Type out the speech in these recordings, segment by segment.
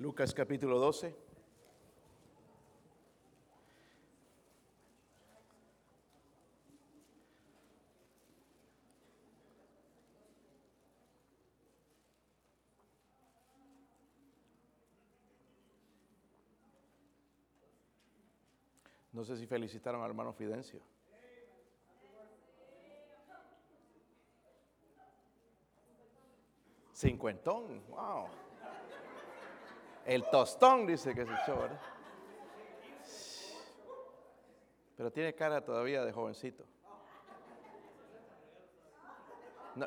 Lucas capítulo 12. No sé si felicitaron al hermano Fidencio. Cincuentón, wow. El tostón dice que se echó, ¿verdad? Pero tiene cara todavía de jovencito.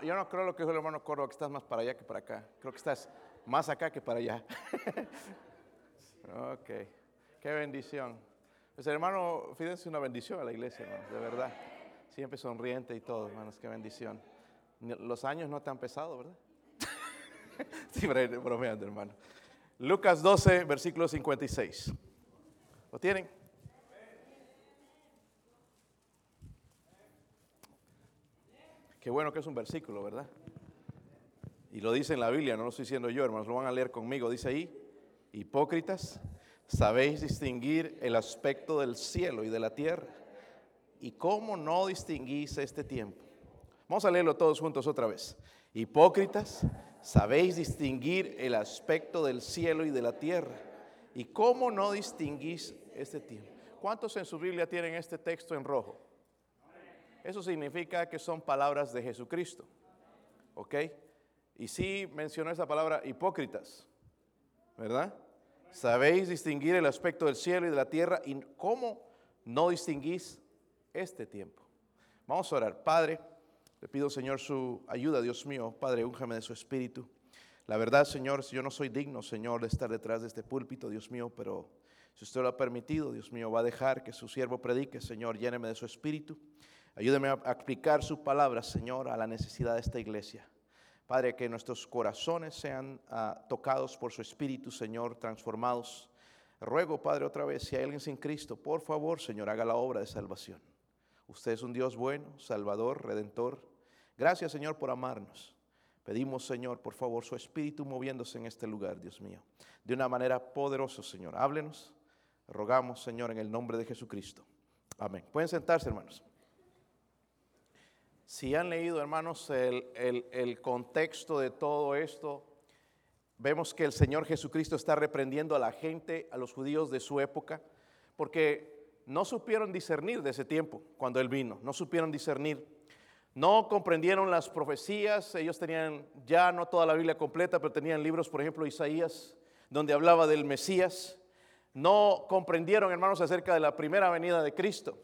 yo no creo lo que dijo el hermano Córdoba, que estás más para allá que para acá. Creo que estás más acá que para allá. ok, qué bendición. Pues hermano, fíjense, una bendición a la iglesia, hermanos, de verdad. Siempre sonriente y todo, hermanos, qué bendición. Los años no te han pesado, ¿verdad? sí, bromeando, hermano. Lucas 12, versículo 56. ¿Lo tienen? Qué bueno que es un versículo, ¿verdad? Y lo dice en la Biblia, no lo estoy diciendo yo, hermanos, lo van a leer conmigo. Dice ahí, hipócritas, sabéis distinguir el aspecto del cielo y de la tierra. ¿Y cómo no distinguís este tiempo? Vamos a leerlo todos juntos otra vez. Hipócritas, sabéis distinguir el aspecto del cielo y de la tierra. ¿Y cómo no distinguís este tiempo? ¿Cuántos en su Biblia tienen este texto en rojo? Eso significa que son palabras de Jesucristo. ¿Ok? Y sí mencionó esa palabra hipócritas, ¿verdad? Sabéis distinguir el aspecto del cielo y de la tierra y cómo no distinguís este tiempo. Vamos a orar. Padre, le pido, Señor, su ayuda, Dios mío. Padre, únjame de su espíritu. La verdad, Señor, yo no soy digno, Señor, de estar detrás de este púlpito, Dios mío, pero si usted lo ha permitido, Dios mío, va a dejar que su siervo predique, Señor, lléneme de su espíritu. Ayúdeme a explicar su palabra, Señor, a la necesidad de esta iglesia. Padre, que nuestros corazones sean ah, tocados por su Espíritu, Señor, transformados. Ruego, Padre, otra vez, si hay alguien sin Cristo, por favor, Señor, haga la obra de salvación. Usted es un Dios bueno, Salvador, Redentor. Gracias, Señor, por amarnos. Pedimos, Señor, por favor, su Espíritu moviéndose en este lugar, Dios mío, de una manera poderosa, Señor. Háblenos. Rogamos, Señor, en el nombre de Jesucristo. Amén. Pueden sentarse, hermanos. Si han leído, hermanos, el, contexto de todo esto, vemos que el Señor Jesucristo está reprendiendo a la gente, a los judíos de su época, porque no supieron discernir de ese tiempo cuando Él vino, no supieron discernir, no comprendieron las profecías, ellos tenían ya no toda la Biblia completa, pero tenían libros, por ejemplo, Isaías, donde hablaba del Mesías, no comprendieron, hermanos, acerca de la primera venida de Cristo.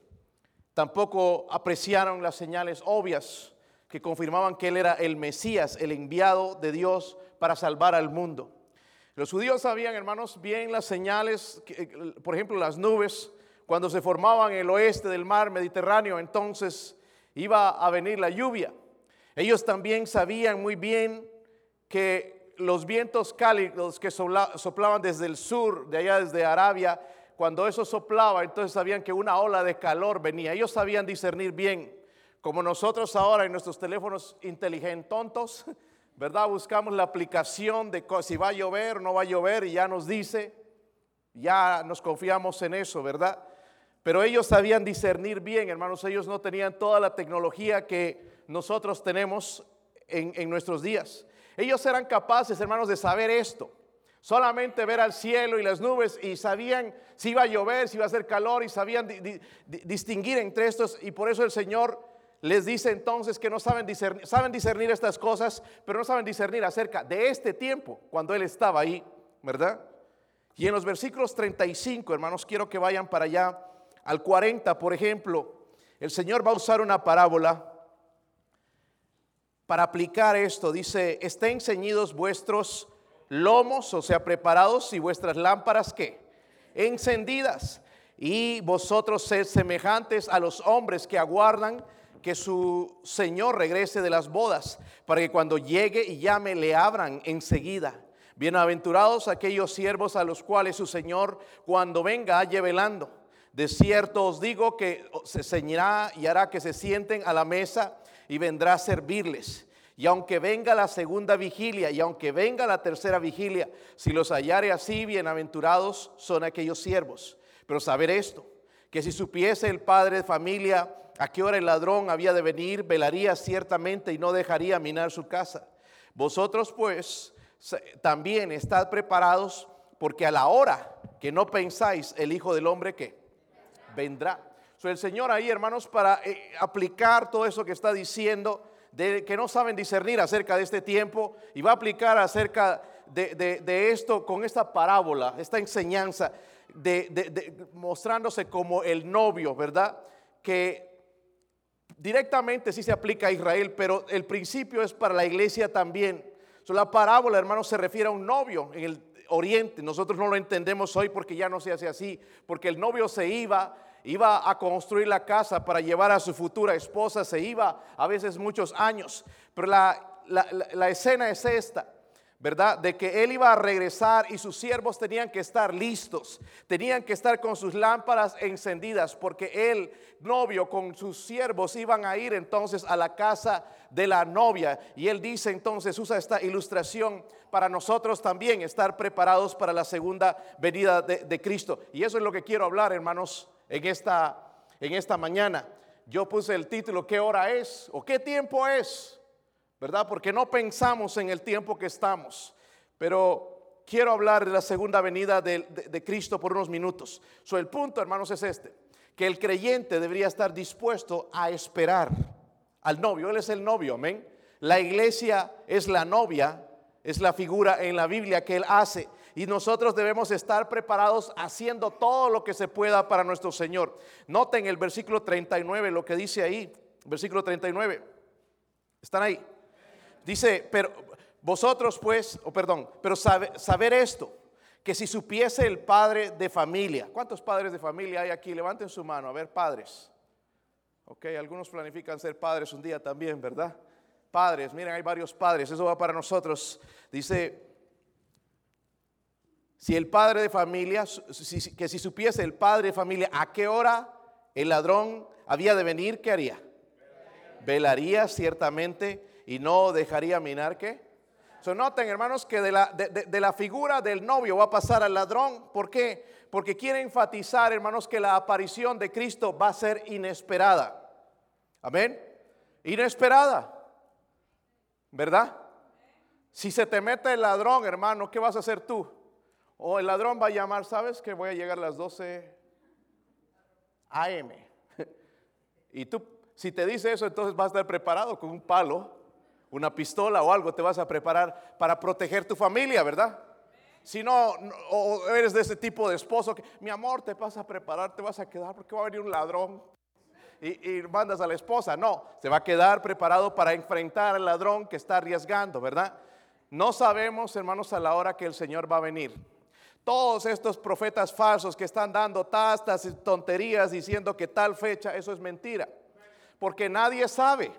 Tampoco apreciaron las señales obvias que confirmaban que Él era el Mesías, el enviado de Dios para salvar al mundo. Los judíos sabían, hermanos, bien las señales, por ejemplo, las nubes, cuando se formaban en el oeste del mar Mediterráneo, entonces iba a venir la lluvia. Ellos también sabían muy bien que los vientos cálidos que soplaban desde el sur, de allá desde Arabia, cuando eso soplaba, entonces sabían que una ola de calor venía. Ellos sabían discernir bien, como nosotros ahora en nuestros teléfonos inteligentos, ¿verdad? Buscamos la aplicación de si va a llover o no va a llover y ya nos dice, ya nos confiamos en eso, ¿verdad? Pero ellos sabían discernir bien, hermanos, ellos no tenían toda la tecnología que nosotros tenemos en, en nuestros días. Ellos eran capaces, hermanos, de saber esto. Solamente ver al cielo y las nubes y sabían si iba a llover, si iba a hacer calor y sabían distinguir entre estos. Y por eso el Señor les dice entonces que no saben discernir, saben discernir estas cosas, pero no saben discernir acerca de este tiempo cuando Él estaba ahí, ¿verdad? Y en los versículos 35, hermanos, quiero que vayan para allá al 40, por ejemplo, el Señor va a usar una parábola para aplicar esto. Dice, estén ceñidos vuestros lomos, o sea, preparados y vuestras lámparas que encendidas. Y vosotros sed semejantes a los hombres que aguardan que su Señor regrese de las bodas, para que cuando llegue y llame le abran enseguida. Bienaventurados aquellos siervos a los cuales su Señor cuando venga halle velando. De cierto os digo que se ceñirá y hará que se sienten a la mesa y vendrá a servirles. Y aunque venga la segunda vigilia y aunque venga la tercera vigilia, si los hallare así, bienaventurados son aquellos siervos. Pero saber esto, que si supiese el padre de familia a qué hora el ladrón había de venir, velaría ciertamente y no dejaría minar su casa. Vosotros pues también estad preparados porque a la hora que no pensáis el Hijo del Hombre que vendrá. So, el Señor ahí, hermanos, para eh, aplicar todo eso que está diciendo, de que no saben discernir acerca de este tiempo, y va a aplicar acerca de, esto con esta parábola, esta enseñanza, de, mostrándose como el novio, ¿verdad? Que directamente sí se aplica a Israel, pero el principio es para la iglesia también. La parábola, hermanos, se refiere a un novio en el oriente. Nosotros no lo entendemos hoy porque ya no se hace así, porque el novio se iba iba a construir la casa para llevar a su futura esposa, se iba a veces muchos años, pero la, escena es esta. ¿verdad? De que él iba a regresar y sus siervos tenían que estar listos, tenían que estar con sus lámparas encendidas, porque el novio con sus siervos iban a ir entonces a la casa de la novia. Y él dice entonces, usa esta ilustración para nosotros también estar preparados para la segunda venida de, de Cristo. Y eso es lo que quiero hablar, hermanos, en esta, en esta mañana. Yo puse el título, ¿qué hora es? ¿O qué tiempo es? ¿Verdad? Porque no pensamos en el tiempo que estamos. Pero quiero hablar de la segunda venida de, Cristo por unos minutos. So, el punto, hermanos, es este. Que el creyente debería estar dispuesto a esperar al novio. Él es el novio, amén. La iglesia es la novia, es la figura en la Biblia que él hace y nosotros debemos estar preparados haciendo todo lo que se pueda para nuestro Señor. Noten el versículo 39, lo que dice ahí, versículo 39. ¿Están ahí? Dice, pero vosotros pues, o perdón, pero saber esto, que si supiese el padre de familia, ¿cuántos padres de familia hay aquí? Levanten su mano, a ver, padres. Ok, algunos planifican ser padres un día también, ¿verdad? Padres, miren, hay varios padres, eso va para nosotros. Dice, si el padre de familia, que si supiese el padre de familia a qué hora el ladrón había de venir, ¿qué haría? Velaría ciertamente y no dejaría minar qué. So, noten, hermanos, que de la, de la figura del novio va a pasar al ladrón. ¿Por qué? Porque quiere enfatizar, hermanos, que la aparición de Cristo va a ser inesperada. Amén. Inesperada. ¿Verdad? Si se te mete el ladrón, hermano, ¿qué vas a hacer tú? O el ladrón va a llamar, ¿sabes que voy a llegar a las 12 AM? Y tú, si te dice eso, entonces vas a estar preparado con un palo, una pistola o algo, te vas a preparar para proteger tu familia, ¿verdad? Si no, o eres de ese tipo de esposo que, mi amor, te vas a preparar, te vas a quedar porque va a venir un ladrón. Y, y, mandas a la esposa. No, se va a quedar preparado para enfrentar al ladrón que está arriesgando, ¿verdad? No sabemos, hermanos, a la hora que el Señor va a venir todos estos profetas falsos que están dando tastas y tonterías diciendo que tal fecha, eso es mentira. Porque nadie sabe.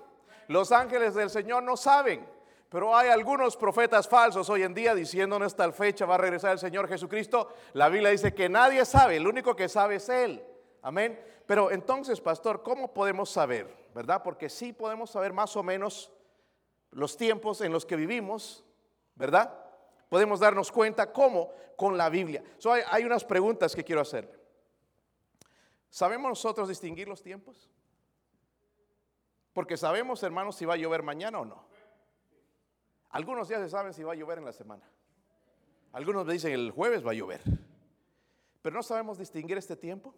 Los ángeles del Señor no saben. Pero hay algunos profetas falsos hoy en día diciéndonos tal fecha va a regresar el Señor Jesucristo. La Biblia dice que nadie sabe, el único que sabe es Él. Amén. Pero entonces, pastor, ¿cómo podemos saber? ¿Verdad? Porque sí podemos saber más o menos los tiempos en los que vivimos, ¿verdad? Podemos darnos cuenta cómo con la Biblia. hay, unas preguntas que quiero hacer. ¿Sabemos nosotros distinguir los tiempos? Porque sabemos, hermanos, si va a llover mañana o no. Algunos días se saben si va a llover en la semana. Algunos me dicen el jueves va a llover. Pero no sabemos distinguir este tiempo.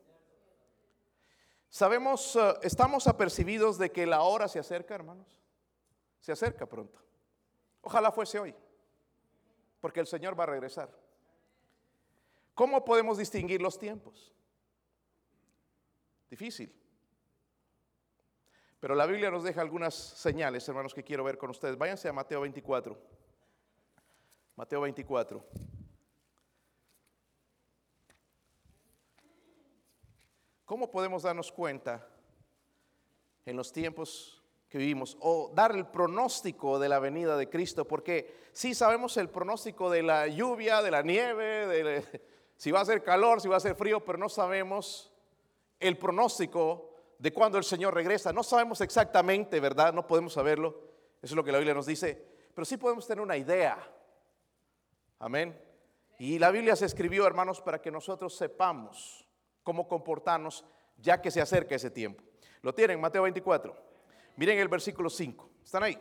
Sabemos, eh, estamos apercibidos de que la hora se acerca, hermanos. Se acerca pronto. Ojalá fuese hoy porque el Señor va a regresar. ¿Cómo podemos distinguir los tiempos? Difícil. Pero la Biblia nos deja algunas señales, hermanos, que quiero ver con ustedes. Váyanse a Mateo 24. Mateo 24. ¿Cómo podemos darnos cuenta en los tiempos que vivimos o dar el pronóstico de la venida de Cristo, porque sí sabemos el pronóstico de la lluvia, de la nieve, si va a ser calor, si va a ser frío, pero no sabemos el pronóstico de cuando el Señor regresa. No sabemos exactamente, ¿verdad? No podemos saberlo. Eso es lo que la Biblia nos dice. Pero sí podemos tener una idea. Amén. Y la Biblia se escribió, hermanos, para que nosotros sepamos cómo comportarnos ya que se acerca ese tiempo. Lo tienen, Mateo 24. Miren el versículo 5. ¿Están ahí?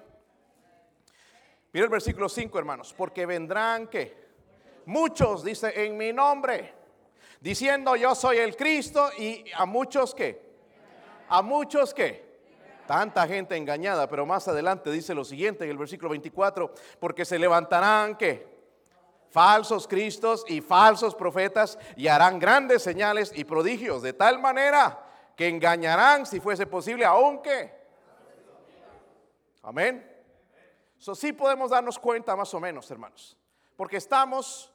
Miren el versículo 5, hermanos. Porque vendrán que muchos, dice, en mi nombre, diciendo yo soy el Cristo y a muchos que, a muchos que, tanta gente engañada, pero más adelante dice lo siguiente en el versículo 24, porque se levantarán que falsos cristos y falsos profetas y harán grandes señales y prodigios de tal manera que engañarán, si fuese posible, aunque. Amén. Eso sí podemos darnos cuenta más o menos, hermanos, porque estamos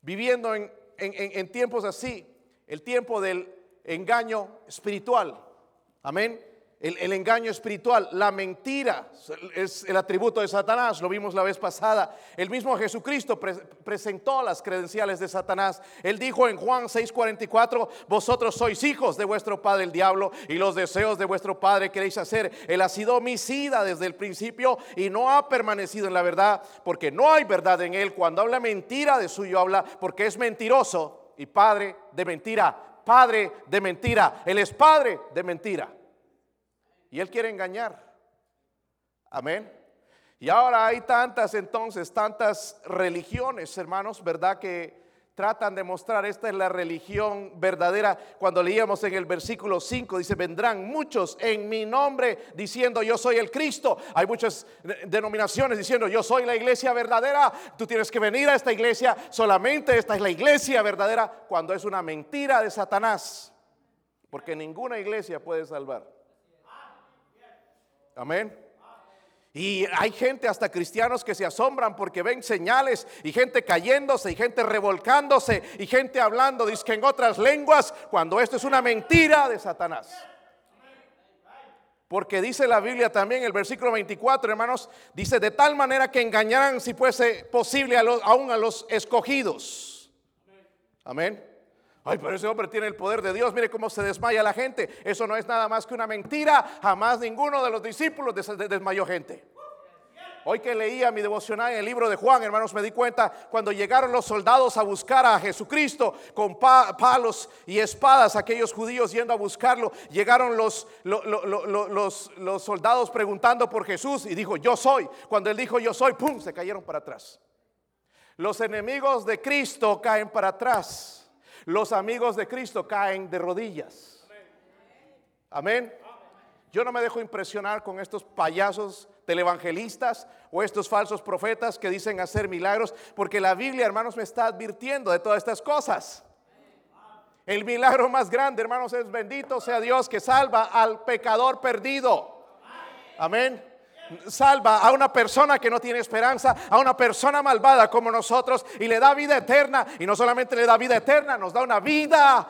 viviendo en, en tiempos así, el tiempo del engaño espiritual. Amén el, engaño espiritual, la mentira es el atributo de Satanás, lo vimos la vez pasada. El mismo Jesucristo presentó las credenciales de Satanás. Él dijo en Juan 6:44, vosotros sois hijos de vuestro padre el diablo y los deseos de vuestro padre queréis hacer. Él ha sido homicida desde el principio y no ha permanecido en la verdad porque no hay verdad en él. Cuando habla mentira de suyo habla porque es mentiroso y padre de mentira. Padre de mentira. Él es padre de mentira. Y él quiere engañar. Amén. Y ahora hay tantas entonces, tantas religiones, hermanos, ¿verdad? Que tratan de mostrar esta es la religión verdadera. Cuando leíamos en el versículo 5, dice, vendrán muchos en mi nombre diciendo yo soy el Cristo. Hay muchas denominaciones diciendo yo soy la iglesia verdadera. Tú tienes que venir a esta iglesia, solamente esta es la iglesia verdadera, cuando es una mentira de Satanás. Porque ninguna iglesia puede salvar. Amén. Y hay gente, hasta cristianos, que se asombran porque ven señales y gente cayéndose y gente revolcándose y gente hablando, dice que en otras lenguas, cuando esto es una mentira de Satanás. Porque dice la Biblia también, el versículo 24, hermanos, dice de tal manera que engañarán si fuese posible aún a los escogidos. Amén. Ay, pero ese hombre tiene el poder de Dios. Mire cómo se desmaya la gente. Eso no es nada más que una mentira. Jamás ninguno de los discípulos desmayó gente. Hoy que leía mi devocional en el libro de Juan, hermanos, me di cuenta cuando llegaron los soldados a buscar a Jesucristo con palos y espadas, aquellos judíos yendo a buscarlo, llegaron los, los, los soldados preguntando por Jesús y dijo, yo soy. Cuando él dijo, yo soy, ¡pum!, se cayeron para atrás. Los enemigos de Cristo caen para atrás los amigos de Cristo caen de rodillas. Amén. Yo no me dejo impresionar con estos payasos televangelistas o estos falsos profetas que dicen hacer milagros, porque la Biblia, hermanos, me está advirtiendo de todas estas cosas. El milagro más grande, hermanos, es bendito sea Dios que salva al pecador perdido. Amén salva a una persona que no tiene esperanza, a una persona malvada como nosotros y le da vida eterna. Y no solamente le da vida eterna, nos da una vida,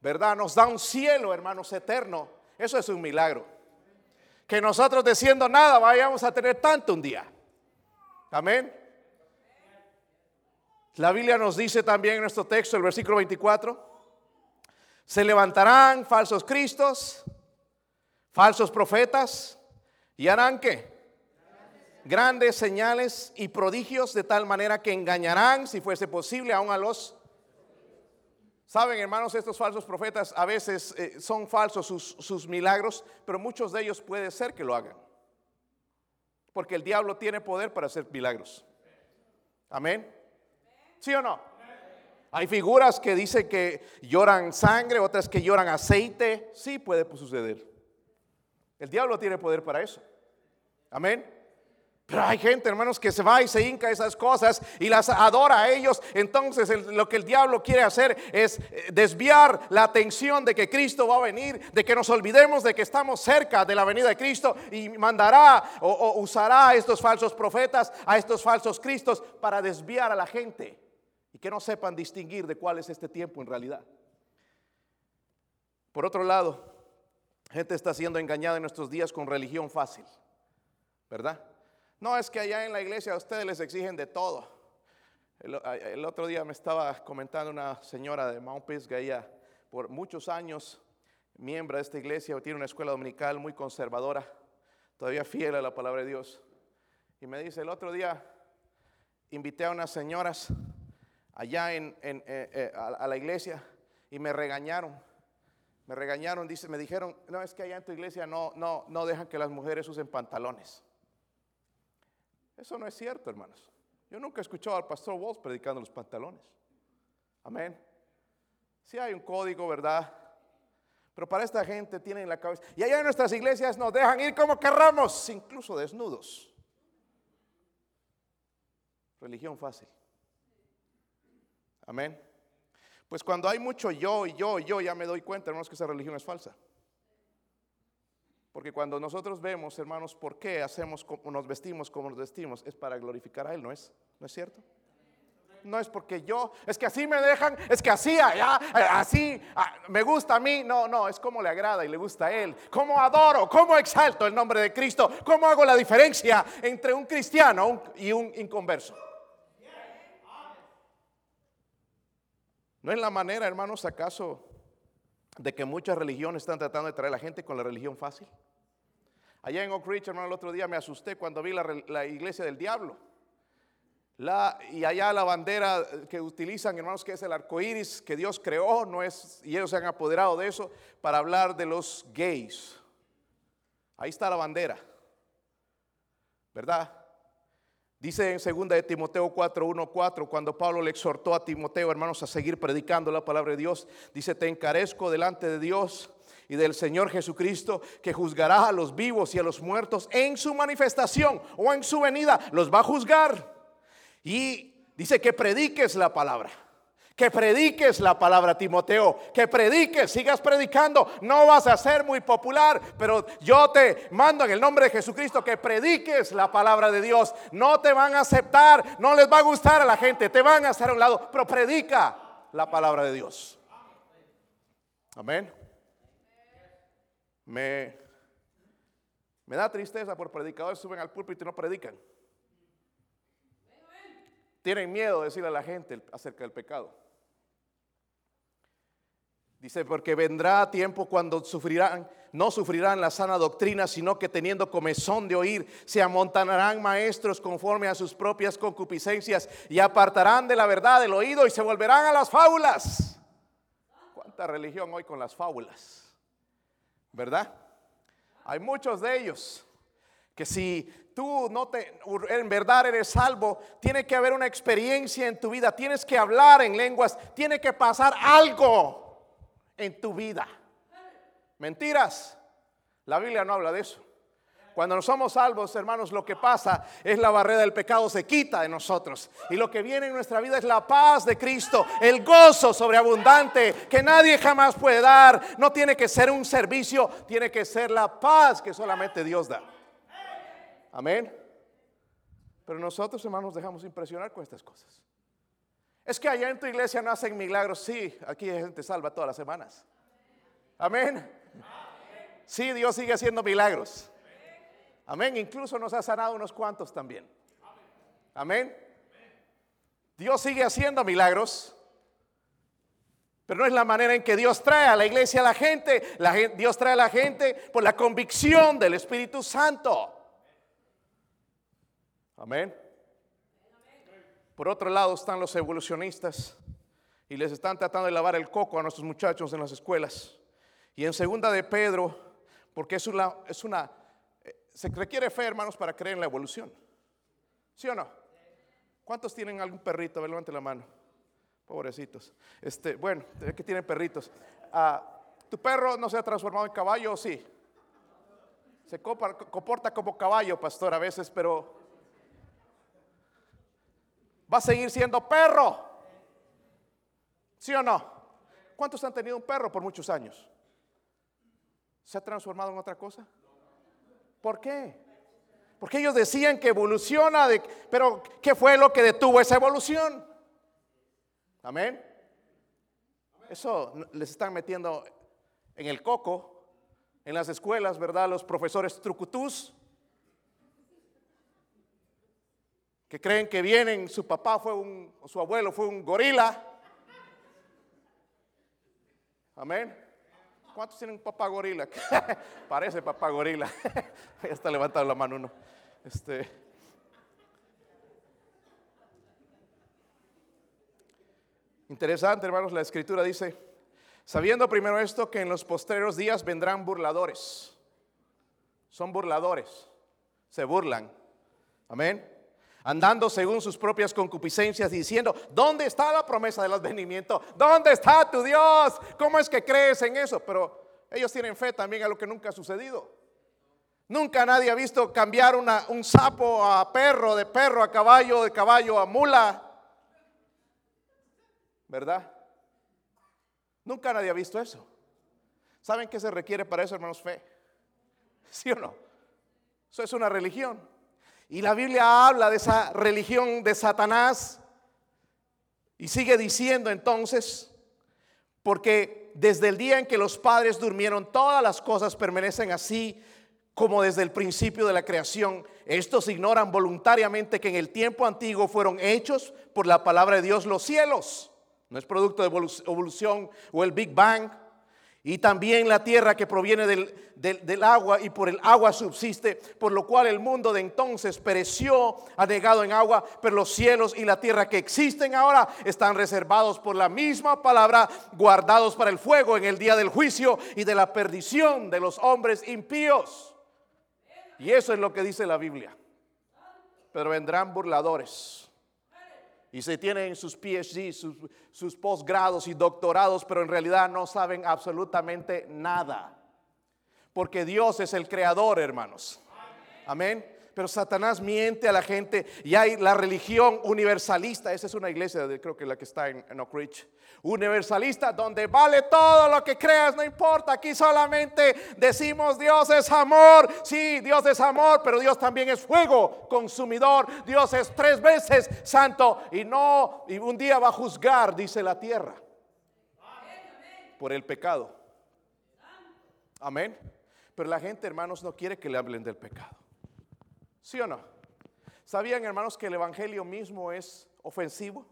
¿verdad? Nos da un cielo, hermanos, eterno. Eso es un milagro. Que nosotros diciendo nada vayamos a tener tanto un día. Amén. La Biblia nos dice también en nuestro texto, el versículo 24, se levantarán falsos cristos, falsos profetas ¿Y harán qué? Grandes señales y prodigios de tal manera que engañarán, si fuese posible, aún a los... Saben, hermanos, estos falsos profetas a veces eh, son falsos sus, sus milagros, pero muchos de ellos puede ser que lo hagan. Porque el diablo tiene poder para hacer milagros. Amén. ¿Sí o no? Hay figuras que dicen que lloran sangre, otras que lloran aceite. Sí puede suceder. El diablo tiene poder para eso. Amén. Pero hay gente, hermanos, que se va y se hinca esas cosas y las adora a ellos. Entonces lo que el diablo quiere hacer es eh, desviar la atención de que Cristo va a venir, de que nos olvidemos de que estamos cerca de la venida de Cristo y mandará o, o usará a estos falsos profetas, a estos falsos Cristos para desviar a la gente y que no sepan distinguir de cuál es este tiempo en realidad. Por otro lado, gente está siendo engañada en nuestros días con religión fácil. ¿Verdad? No, es que allá en la iglesia a ustedes les exigen de todo. El, otro día me estaba comentando una señora de Mount Pisgah, ella por muchos años, miembro de esta iglesia, tiene una escuela dominical muy conservadora. todavía fiel a la palabra de Dios. Y me dice, el otro día invité a unas señoras allá en, eh, eh, a, la iglesia y me regañaron. Me regañaron, dice, me dijeron, no, es que allá en tu iglesia no, no, no dejan que las mujeres usen pantalones. Eso no es cierto, hermanos. Yo nunca he escuchado al pastor Walsh predicando los pantalones. Amén. Si hay un código, ¿verdad? Pero para esta gente tienen la cabeza. Y allá en nuestras iglesias nos dejan ir como querramos, incluso desnudos. Religión fácil. Amén. Pues cuando hay mucho yo y yo y yo, ya me doy cuenta, hermanos, que esa religión es falsa. Porque cuando nosotros vemos, hermanos, por qué hacemos nos vestimos como nos vestimos, es para glorificar a Él, ¿no es? ¿No es cierto? No es porque yo, es que así me dejan, es que así allá, así ah, me gusta a mí. No, no, es como le agrada y le gusta a Él. Cómo adoro, cómo exalto el nombre de Cristo, cómo hago la diferencia entre un cristiano y un inconverso. ¿No es la manera, hermanos, acaso de que muchas religiones están tratando de traer a la gente con la religión fácil? Allá en Oak Ridge, hermano, el otro día me asusté cuando vi la, iglesia del diablo. Y allá la bandera que utilizan, hermanos, que es el arco iris que Dios creó, no es, y ellos se han apoderado de eso para hablar de los gays. Ahí está la bandera, ¿verdad? Dice en 2 de Timoteo 4, 1, 4, cuando Pablo le exhortó a Timoteo, hermanos, a seguir predicando la palabra de Dios, dice, te encarezco delante de Dios y del Señor Jesucristo, que juzgará a los vivos y a los muertos en su manifestación o en su venida, los va a juzgar. Y dice que prediques la palabra que prediques la palabra, Timoteo, que prediques, sigas predicando. No vas a ser muy popular, pero yo te mando en el nombre de Jesucristo que prediques la palabra de Dios. No te van a aceptar, no les va a gustar a la gente, te van a hacer a un lado, pero predica la palabra de Dios. Amén. Me, me da tristeza por predicadores suben al púlpito y no predican. Tienen miedo de decirle a la gente acerca del pecado. Dice, porque vendrá tiempo cuando sufrirán, no sufrirán la sana doctrina, sino que teniendo comezón de oír, se amontonarán maestros conforme a sus propias concupiscencias y apartarán de la verdad el oído y se volverán a las fábulas. ¿Cuánta religión hoy con las fábulas? ¿Verdad? Hay muchos de ellos que si tú no te en verdad eres salvo, tiene que haber una experiencia en tu vida, tienes que hablar en lenguas, tiene que pasar algo en tu vida. Mentiras. La Biblia no habla de eso. Cuando no somos salvos, hermanos, lo que pasa es la barrera del pecado se quita de nosotros. Y lo que viene en nuestra vida es la paz de Cristo, el gozo sobreabundante que nadie jamás puede dar. No tiene que ser un servicio, tiene que ser la paz que solamente Dios da. Amén. Pero nosotros, hermanos, dejamos impresionar con estas cosas. Es que allá en tu iglesia no hacen milagros. Sí, aquí hay gente salva todas las semanas. Amén. Sí, Dios sigue haciendo milagros. Amén. Incluso nos ha sanado unos cuantos también. Amén. Dios sigue haciendo milagros. Pero no es la manera en que Dios trae a la iglesia a la gente. La Dios trae a la gente por la convicción del Espíritu Santo. Amén. Por otro lado están los evolucionistas y les están tratando de lavar el coco a nuestros muchachos en las escuelas. Y en segunda de Pedro, porque es una, es una eh, se requiere fe, hermanos, para creer en la evolución. ¿Sí o no? ¿Cuántos tienen algún perrito? A ver, levante la mano. Pobrecitos. Este, bueno, que tienen perritos. Ah, ¿Tu perro no se ha transformado en caballo o sí? Se comporta como caballo, pastor, a veces, pero va a seguir siendo perro. ¿Sí o no? ¿Cuántos han tenido un perro por muchos años? ¿Se ha transformado en otra cosa? ¿Por qué? Porque ellos decían que evoluciona, de, pero ¿qué fue lo que detuvo esa evolución? Amén. Eso les están metiendo en el coco, en las escuelas, ¿verdad? Los profesores trucutús. Que creen que vienen, su papá fue un, su abuelo fue un gorila. Amén. ¿Cuántos tienen papá gorila? Parece papá gorila. ya está levantando la mano uno. Este. Interesante, hermanos, la escritura dice, sabiendo primero esto, que en los postreros días vendrán burladores. Son burladores, se burlan. Amén andando según sus propias concupiscencias, diciendo, ¿dónde está la promesa del advenimiento? ¿Dónde está tu Dios? ¿Cómo es que crees en eso? Pero ellos tienen fe también a lo que nunca ha sucedido. Nunca nadie ha visto cambiar un sapo a perro, de perro a caballo, de caballo a mula. ¿Verdad? Nunca nadie ha visto eso. ¿Saben qué se requiere para eso, hermanos? Fe. ¿Sí o no? Eso es una religión. Y la Biblia habla de esa religión de Satanás y sigue diciendo entonces, porque desde el día en que los padres durmieron, todas las cosas permanecen así como desde el principio de la creación. Estos ignoran voluntariamente que en el tiempo antiguo fueron hechos por la palabra de Dios los cielos. No es producto de evolución o el Big Bang, y también la tierra que proviene del, agua y por el agua subsiste, por lo cual el mundo de entonces pereció anegado en agua, pero los cielos y la tierra que existen ahora están reservados por la misma palabra, guardados para el fuego en el día del juicio y de la perdición de los hombres impíos. Y eso es lo que dice la Biblia. Pero vendrán burladores y se tienen sus PhD, sus, sus posgrados y doctorados, pero en realidad no saben absolutamente nada. Porque Dios es el creador, hermanos. Amén. Pero Satanás miente a la gente y hay la religión universalista. Esa es una iglesia, creo que la que está en, en Oak Ridge universalista donde vale todo lo que creas, no importa. Aquí solamente decimos Dios es amor. Sí, Dios es amor, pero Dios también es fuego consumidor. Dios es tres veces santo y no, y un día va a juzgar, dice la tierra, por el pecado. Amén. Pero la gente, hermanos, no quiere que le hablen del pecado. ¿Sí o no? ¿Sabían, hermanos, que el Evangelio mismo es ofensivo?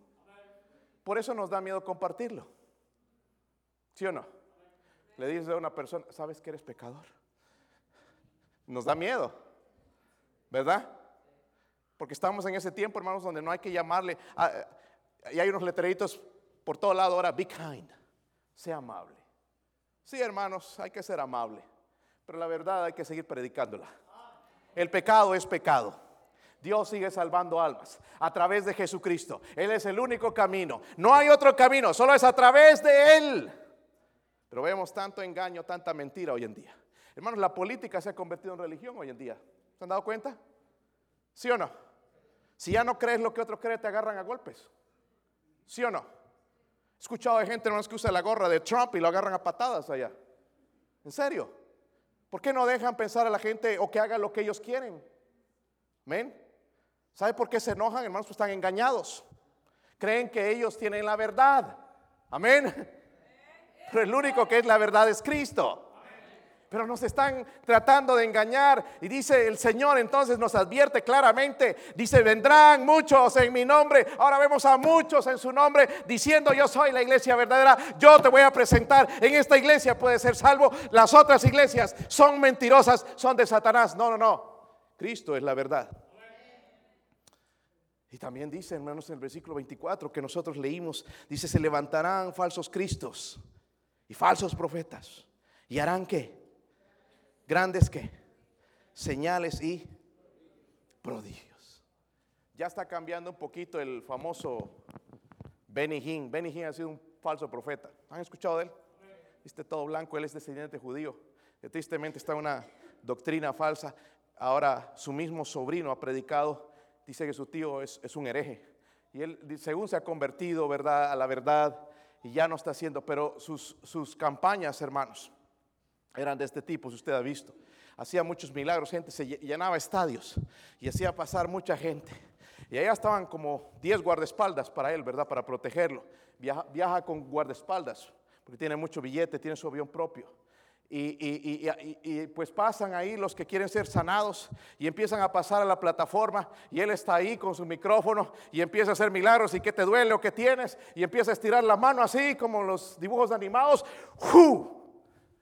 Por eso nos da miedo compartirlo. ¿Sí o no? Le dices a una persona, ¿sabes que eres pecador? Nos da miedo, ¿verdad? Porque estamos en ese tiempo, hermanos, donde no hay que llamarle. y hay unos letreritos por todo lado ahora, be kind, sea amable. Sí, hermanos, hay que ser amable, pero la verdad hay que seguir predicándola. El pecado es pecado. Dios sigue salvando almas a través de Jesucristo. Él es el único camino. No hay otro camino, solo es a través de Él. Pero vemos tanto engaño, tanta mentira hoy en día. Hermanos, la política se ha convertido en religión hoy en día. ¿Se han dado cuenta? ¿Sí o no? Si ya no crees lo que otro cree, te agarran a golpes. ¿Sí o no? He escuchado de gente hermanos, que usa la gorra de Trump y lo agarran a patadas allá. ¿En serio? ¿Por qué no dejan pensar a la gente o que haga lo que ellos quieren? ¿Amén? ¿Sabe por qué se enojan, hermanos? Pues están engañados. Creen que ellos tienen la verdad. Amén. Pero el único que es la verdad es Cristo. Pero nos están tratando de engañar. Y dice el Señor entonces nos advierte claramente. Dice, vendrán muchos en mi nombre. Ahora vemos a muchos en su nombre diciendo, yo soy la iglesia verdadera. Yo te voy a presentar. En esta iglesia puede ser salvo. Las otras iglesias son mentirosas, son de Satanás. No, no, no. Cristo es la verdad. Y también dice, hermanos, en el versículo 24 que nosotros leímos, dice, se levantarán falsos cristos y falsos profetas. ¿Y harán qué? Grandes qué? Señales y prodigios. Ya está cambiando un poquito el famoso Benny Hinn. Benny Hinn ha sido un falso profeta. ¿Han escuchado de él? Viste todo blanco, él es descendiente judío. Que tristemente está una doctrina falsa. Ahora su mismo sobrino ha predicado dice que su tío es, un hereje. Y él, según se ha convertido, ¿verdad?, a la verdad y ya no está haciendo, pero sus, sus campañas, hermanos, eran de este tipo, si usted ha visto. Hacía muchos milagros, gente se llenaba estadios y hacía pasar mucha gente. Y allá estaban como 10 guardaespaldas para él, ¿verdad? Para protegerlo. Viaja, viaja con guardaespaldas, porque tiene mucho billete, tiene su avión propio. Y, pues pasan ahí los que quieren ser sanados y empiezan a pasar a la plataforma y él está ahí con su micrófono y empieza a hacer milagros y que te duele o que tienes y empieza a estirar la mano así como los dibujos animados.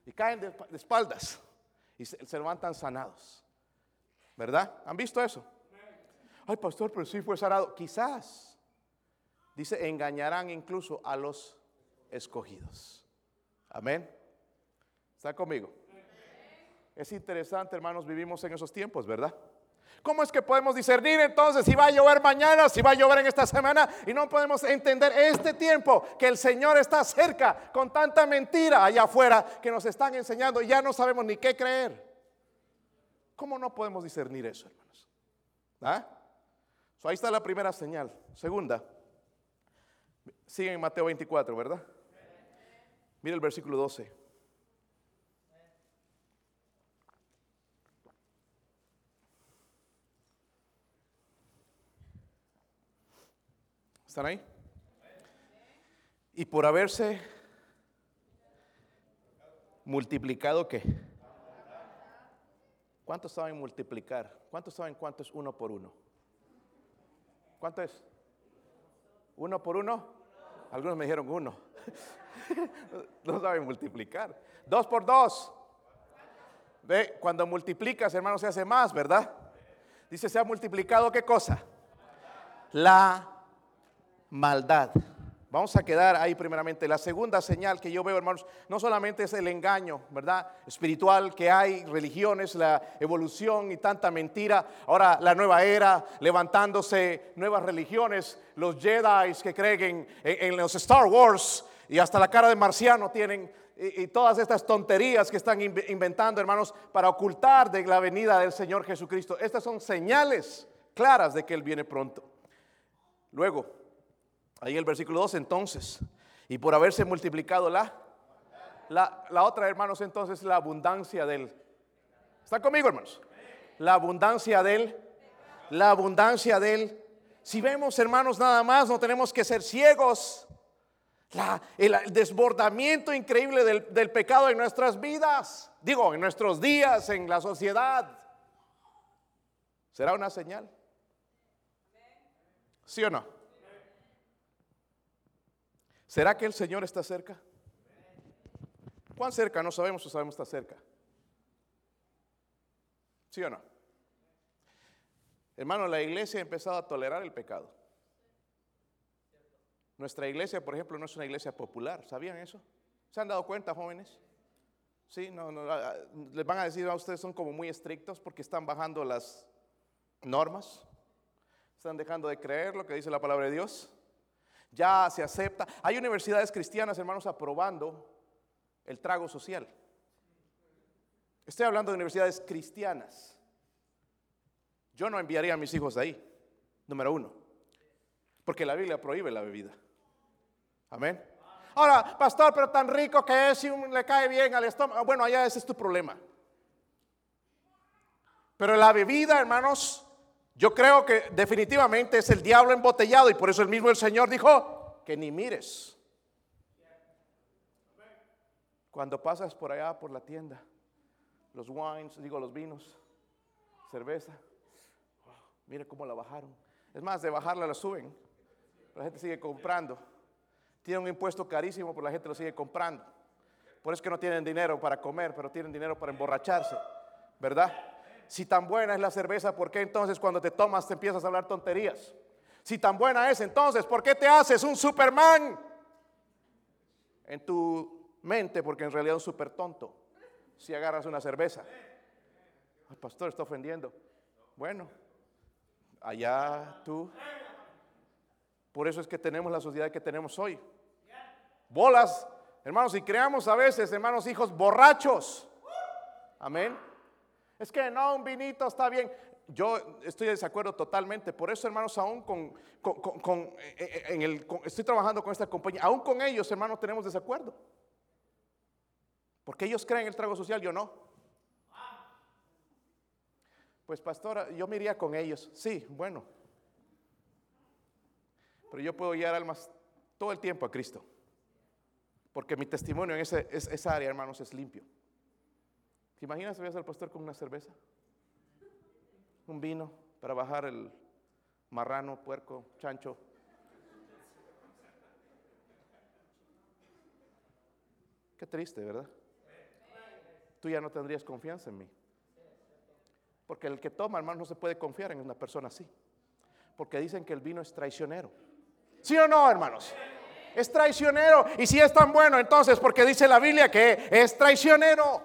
Y caen de, espaldas y se, se levantan sanados. ¿Verdad? ¿Han visto eso? Ay, pastor, pero sí fue sanado. Quizás. Dice, engañarán incluso a los escogidos. Amén. ¿Está conmigo? Es interesante, hermanos, vivimos en esos tiempos, ¿verdad? ¿Cómo es que podemos discernir entonces si va a llover mañana, si va a llover en esta semana? Y no podemos entender este tiempo que el Señor está cerca con tanta mentira allá afuera que nos están enseñando y ya no sabemos ni qué creer. ¿Cómo no podemos discernir eso, hermanos? ¿Ah? ahí está la primera señal. Segunda, sigue en Mateo 24, ¿verdad? Mira el versículo 12. ¿Están ahí? Y por haberse multiplicado, ¿qué? ¿Cuántos saben multiplicar? ¿Cuántos saben cuánto es uno por uno? ¿Cuánto es? ¿Uno por uno? Algunos me dijeron uno. no saben multiplicar. Dos por dos. Ve, cuando multiplicas, hermano, se hace más, ¿verdad? Dice, se ha multiplicado qué cosa? La maldad. Vamos a quedar ahí primeramente. La segunda señal que yo veo, hermanos, no solamente es el engaño, ¿verdad? Espiritual que hay, religiones, la evolución y tanta mentira. Ahora la nueva era, levantándose nuevas religiones, los Jedi que creen en, los Star Wars y hasta la cara de marciano tienen y, y, todas estas tonterías que están inventando, hermanos, para ocultar de la venida del Señor Jesucristo. Estas son señales claras de que Él viene pronto. Luego, Ahí el versículo 2, entonces, y por haberse multiplicado la, la, la otra, hermanos, entonces la abundancia del... ¿Están conmigo, hermanos? La abundancia del... La abundancia del... Si vemos, hermanos, nada más, no tenemos que ser ciegos. La, el, desbordamiento increíble del, del pecado en nuestras vidas, digo, en nuestros días, en la sociedad. ¿Será una señal? ¿Sí o no? ¿Será que el Señor está cerca? ¿Cuán cerca? No sabemos o sabemos está cerca. ¿Sí o no? Hermano, la iglesia ha empezado a tolerar el pecado. Nuestra iglesia, por ejemplo, no es una iglesia popular. ¿Sabían eso? ¿Se han dado cuenta, jóvenes? Sí, no, no, ah, les van a decir a ustedes son como muy estrictos porque están bajando las normas. Están dejando de creer lo que dice la palabra de Dios ya se acepta. Hay universidades cristianas, hermanos, aprobando el trago social. Estoy hablando de universidades cristianas. Yo no enviaría a mis hijos ahí, número uno, porque la Biblia prohíbe la bebida. Amén. Ahora, pastor, pero tan rico que es, si le cae bien al estómago, bueno, allá ese es tu problema. Pero la bebida, hermanos, yo creo que definitivamente es el diablo embotellado y por eso el mismo el Señor dijo que ni mires. Cuando pasas por allá por la tienda, los wines, digo los vinos, cerveza, mire cómo la bajaron. Es más, de bajarla la suben. La gente sigue comprando. Tiene un impuesto carísimo, pero la gente lo sigue comprando. Por eso es que no tienen dinero para comer, pero tienen dinero para emborracharse, ¿verdad? Si tan buena es la cerveza, ¿por qué entonces cuando te tomas te empiezas a hablar tonterías? Si tan buena es, entonces, ¿por qué te haces un Superman? En tu mente, porque en realidad es un super tonto. Si agarras una cerveza. El pastor está ofendiendo. Bueno, allá tú. Por eso es que tenemos la sociedad que tenemos hoy. Bolas, hermanos, y creamos a veces, hermanos, hijos borrachos. Amén. Es que no, un vinito está bien. Yo estoy de desacuerdo totalmente. Por eso, hermanos, aún con, eh, eh, en el, estoy trabajando con esta compañía. Aún con ellos, hermanos, tenemos desacuerdo. Porque ellos creen el trago social, yo no. Pues, pastora, yo me iría con ellos. Sí, bueno. Pero yo puedo guiar almas todo el tiempo a Cristo. Porque mi testimonio en esa área, hermanos, es limpio. ¿Te imaginas ves al pastor con una cerveza? Un vino para bajar el marrano, puerco, chancho. Qué triste, ¿verdad? tú ya no tendrías confianza en mí. Porque el que toma, hermano, no se puede confiar en una persona así. Porque dicen que el vino es traicionero. ¿Sí o no, hermanos? Es traicionero. Y si es tan bueno, entonces, porque dice la Biblia que es traicionero.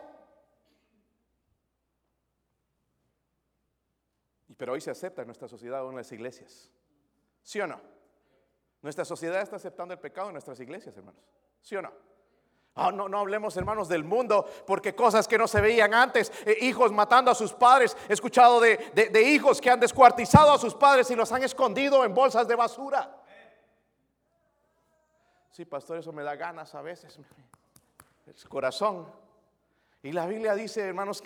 Y pero hoy se acepta en nuestra sociedad o en las iglesias. ¿Sí o no? Nuestra sociedad está aceptando el pecado en nuestras iglesias, hermanos. ¿Sí o no? Oh, no, no hablemos, hermanos, del mundo, porque cosas que no se veían antes, eh, hijos matando a sus padres, he escuchado de, de, hijos que han descuartizado a sus padres y los han escondido en bolsas de basura. Sí, pastor, eso me da ganas a veces, el corazón. Y la Biblia dice, hermanos,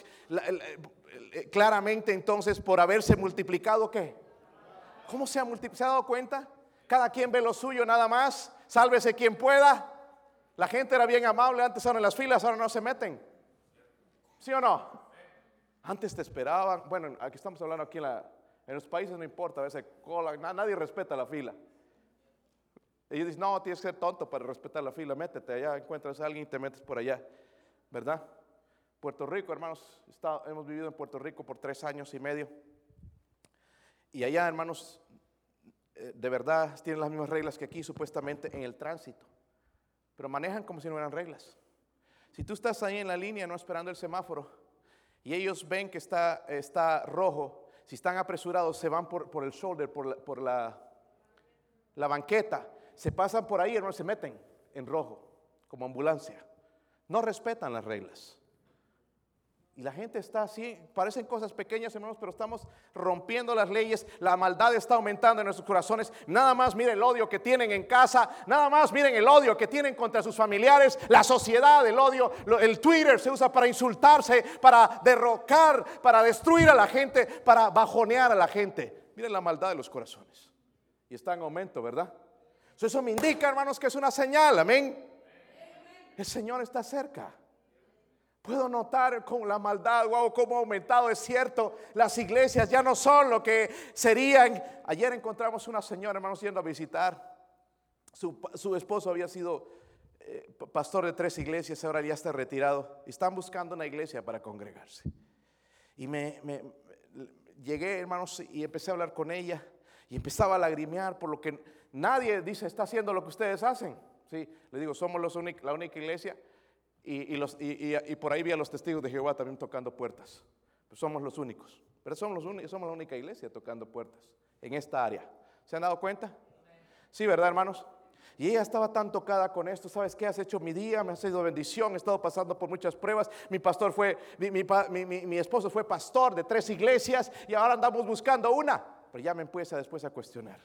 claramente entonces, por haberse multiplicado, ¿qué? ¿Cómo se ha multiplicado? ¿Se ha dado cuenta? Cada quien ve lo suyo nada más. Sálvese quien pueda. La gente era bien amable, antes eran en las filas, ahora no se meten. ¿Sí o no? Antes te esperaban. Bueno, aquí estamos hablando aquí en, en los países no importa, a veces nadie respeta la fila. Y dicen, no, tienes que ser tonto para respetar la fila, métete allá, encuentras a alguien y te metes por allá, ¿verdad? Puerto Rico, hermanos, hemos vivido en Puerto Rico por tres años y medio. Y allá, hermanos, eh, de verdad tienen las mismas reglas que aquí, supuestamente, en el tránsito pero manejan como si no eran reglas. Si tú estás ahí en la línea no esperando el semáforo y ellos ven que está, está rojo, si están apresurados se van por, el shoulder, por, la, la, banqueta, se pasan por ahí no se meten en rojo como ambulancia. No respetan las reglas. Y la gente está así, parecen cosas pequeñas, hermanos, pero estamos rompiendo las leyes. La maldad está aumentando en nuestros corazones. Nada más miren el odio que tienen en casa. Nada más miren el odio que tienen contra sus familiares. La sociedad, el odio. El Twitter se usa para insultarse, para derrocar, para destruir a la gente, para bajonear a la gente. Miren la maldad de los corazones. Y está en aumento, ¿verdad? Eso me indica, hermanos, que es una señal. Amén. El Señor está cerca. Puedo notar con la maldad, wow, cómo ha aumentado. Es cierto, las iglesias ya no son lo que serían. Ayer encontramos una señora, hermanos, yendo a visitar. Su, esposo había sido eh, pastor de tres iglesias, ahora ya está retirado. Están buscando una iglesia para congregarse. Y me, llegué, hermanos, y empecé a hablar con ella. Y empezaba a lagrimear por lo que nadie dice está haciendo lo que ustedes hacen. Sí, le digo, somos los la única iglesia y, por ahí vi a los testigos de Jehová también tocando puertas. Pues somos los únicos. Pero somos, los somos la única iglesia tocando puertas en esta área. ¿Se han dado cuenta? Sí, ¿verdad, hermanos? Y ella estaba tan tocada con esto, ¿sabes qué? Has hecho mi día, me has sido bendición, he estado pasando por muchas pruebas. Mi pastor fue, mi, mi, mi, esposo fue pastor de tres iglesias y ahora andamos buscando una. Pero ya me empieza después a cuestionar.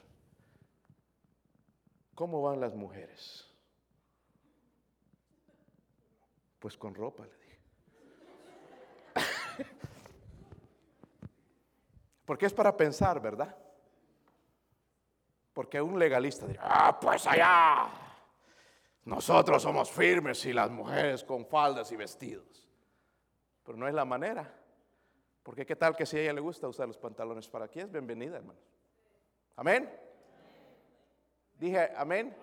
¿Cómo van las mujeres? Pues con ropa, le dije. Porque es para pensar, ¿verdad? Porque un legalista diría, ah, pues allá, nosotros somos firmes y las mujeres con faldas y vestidos. Pero no es la manera. Porque qué tal que si a ella le gusta usar los pantalones para aquí es bienvenida, hermanos. Amén. Dije, amén.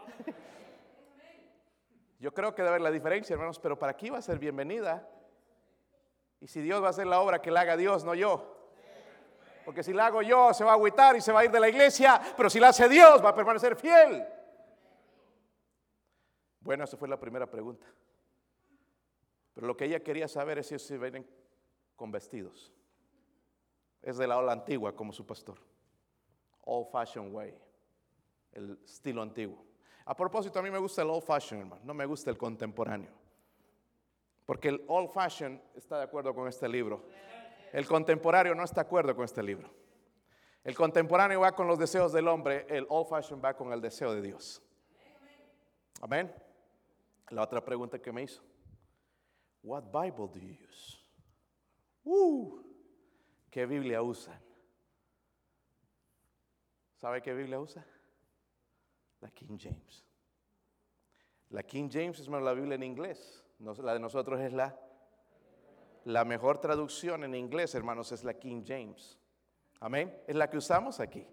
Yo creo que debe haber la diferencia, hermanos, pero para aquí va a ser bienvenida. Y si Dios va a hacer la obra, que la haga Dios, no yo. Porque si la hago yo, se va a agüitar y se va a ir de la iglesia, pero si la hace Dios, va a permanecer fiel. Bueno, esa fue la primera pregunta. Pero lo que ella quería saber es si se vienen con vestidos. Es de la ola antigua, como su pastor. Old fashioned way. El estilo antiguo. A propósito, a mí me gusta el old fashion, hermano, no me gusta el contemporáneo. Porque el old fashion está de acuerdo con este libro. El contemporáneo no está de acuerdo con este libro. El contemporáneo va con los deseos del hombre, el old fashion va con el deseo de Dios. Amén. La otra pregunta que me hizo. What Bible do you use? Uh, ¿Qué Biblia usan? ¿Sabe qué Biblia usa? La King James. La King James es la Biblia en inglés. La de nosotros es la, la mejor traducción en inglés, hermanos, es la King James. Amén. Es la que usamos aquí.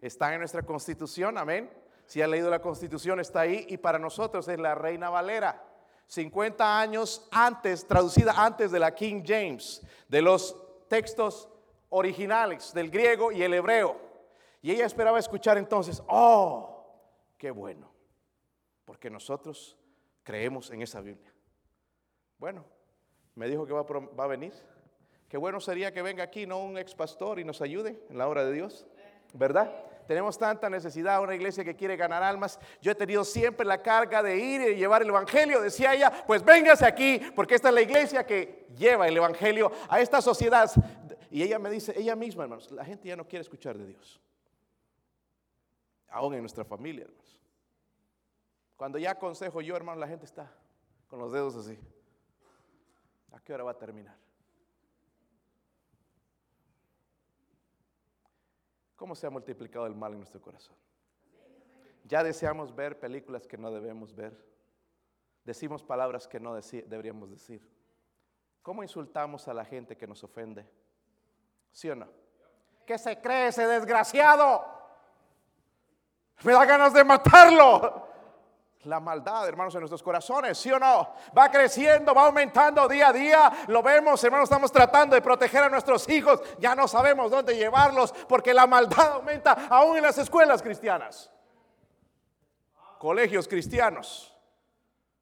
Está en nuestra constitución, amén. Si ha leído la constitución, está ahí. Y para nosotros es la Reina Valera. 50 años antes, traducida antes de la King James, de los textos originales del griego y el hebreo. Y ella esperaba escuchar entonces, oh, qué bueno, porque nosotros creemos en esa Biblia. Bueno, me dijo que va a, venir. Qué bueno sería que venga aquí, no un ex pastor, y nos ayude en la obra de Dios, ¿verdad? Tenemos tanta necesidad, una iglesia que quiere ganar almas. Yo he tenido siempre la carga de ir y llevar el Evangelio. Decía ella, pues véngase aquí, porque esta es la iglesia que lleva el Evangelio a esta sociedad. Y ella me dice, ella misma, hermanos, la gente ya no quiere escuchar de Dios. Aún en nuestra familia, hermanos. Cuando ya aconsejo yo, hermano, la gente está con los dedos así. ¿A qué hora va a terminar? ¿Cómo se ha multiplicado el mal en nuestro corazón? Ya deseamos ver películas que no debemos ver. Decimos palabras que no deberíamos decir. ¿Cómo insultamos a la gente que nos ofende? ¿Sí o no? ¿Qué se cree ese desgraciado? Me da ganas de matarlo. La maldad, hermanos, en nuestros corazones, ¿sí o no? Va creciendo, va aumentando día a día. Lo vemos, hermanos, estamos tratando de proteger a nuestros hijos. Ya no sabemos dónde llevarlos porque la maldad aumenta aún en las escuelas cristianas. Colegios cristianos.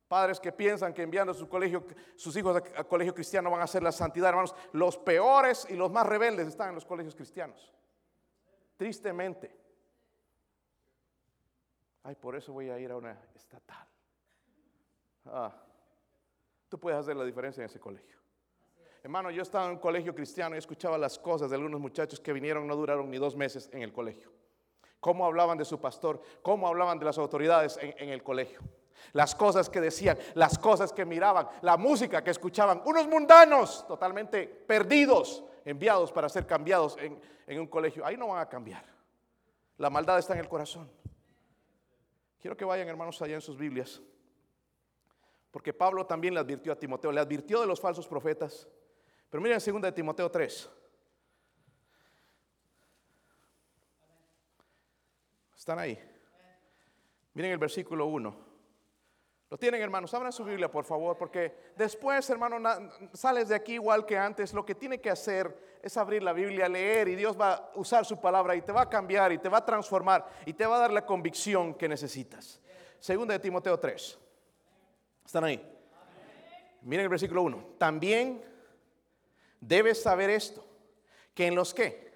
Padres que piensan que enviando a sus hijos a, a colegio cristiano van a hacer la santidad, hermanos. Los peores y los más rebeldes están en los colegios cristianos. Tristemente. Ay, por eso voy a ir a una estatal. Ah, tú puedes hacer la diferencia en ese colegio. Hermano, yo estaba en un colegio cristiano y escuchaba las cosas de algunos muchachos que vinieron, no duraron ni dos meses en el colegio. Cómo hablaban de su pastor, cómo hablaban de las autoridades en, el colegio. Las cosas que decían, las cosas que miraban, la música que escuchaban. Unos mundanos totalmente perdidos, enviados para ser cambiados en un colegio. Ahí no van a cambiar. La maldad está en el corazón. Quiero que vayan, hermanos, allá en sus Biblias. Porque Pablo también le advirtió a Timoteo, le advirtió de los falsos profetas. Pero miren 2 de Timoteo 3. Están ahí. Miren el versículo 1. Lo tienen, hermanos. Abran su Biblia, por favor, porque después, hermano, sales de aquí igual que antes. Lo que tiene que hacer es abrir la Biblia, leer, y Dios va a usar su palabra y te va a cambiar y te va a transformar y te va a dar la convicción que necesitas. Segunda de Timoteo 3. ¿Están ahí? Miren el versículo 1. También debes saber esto, que en los que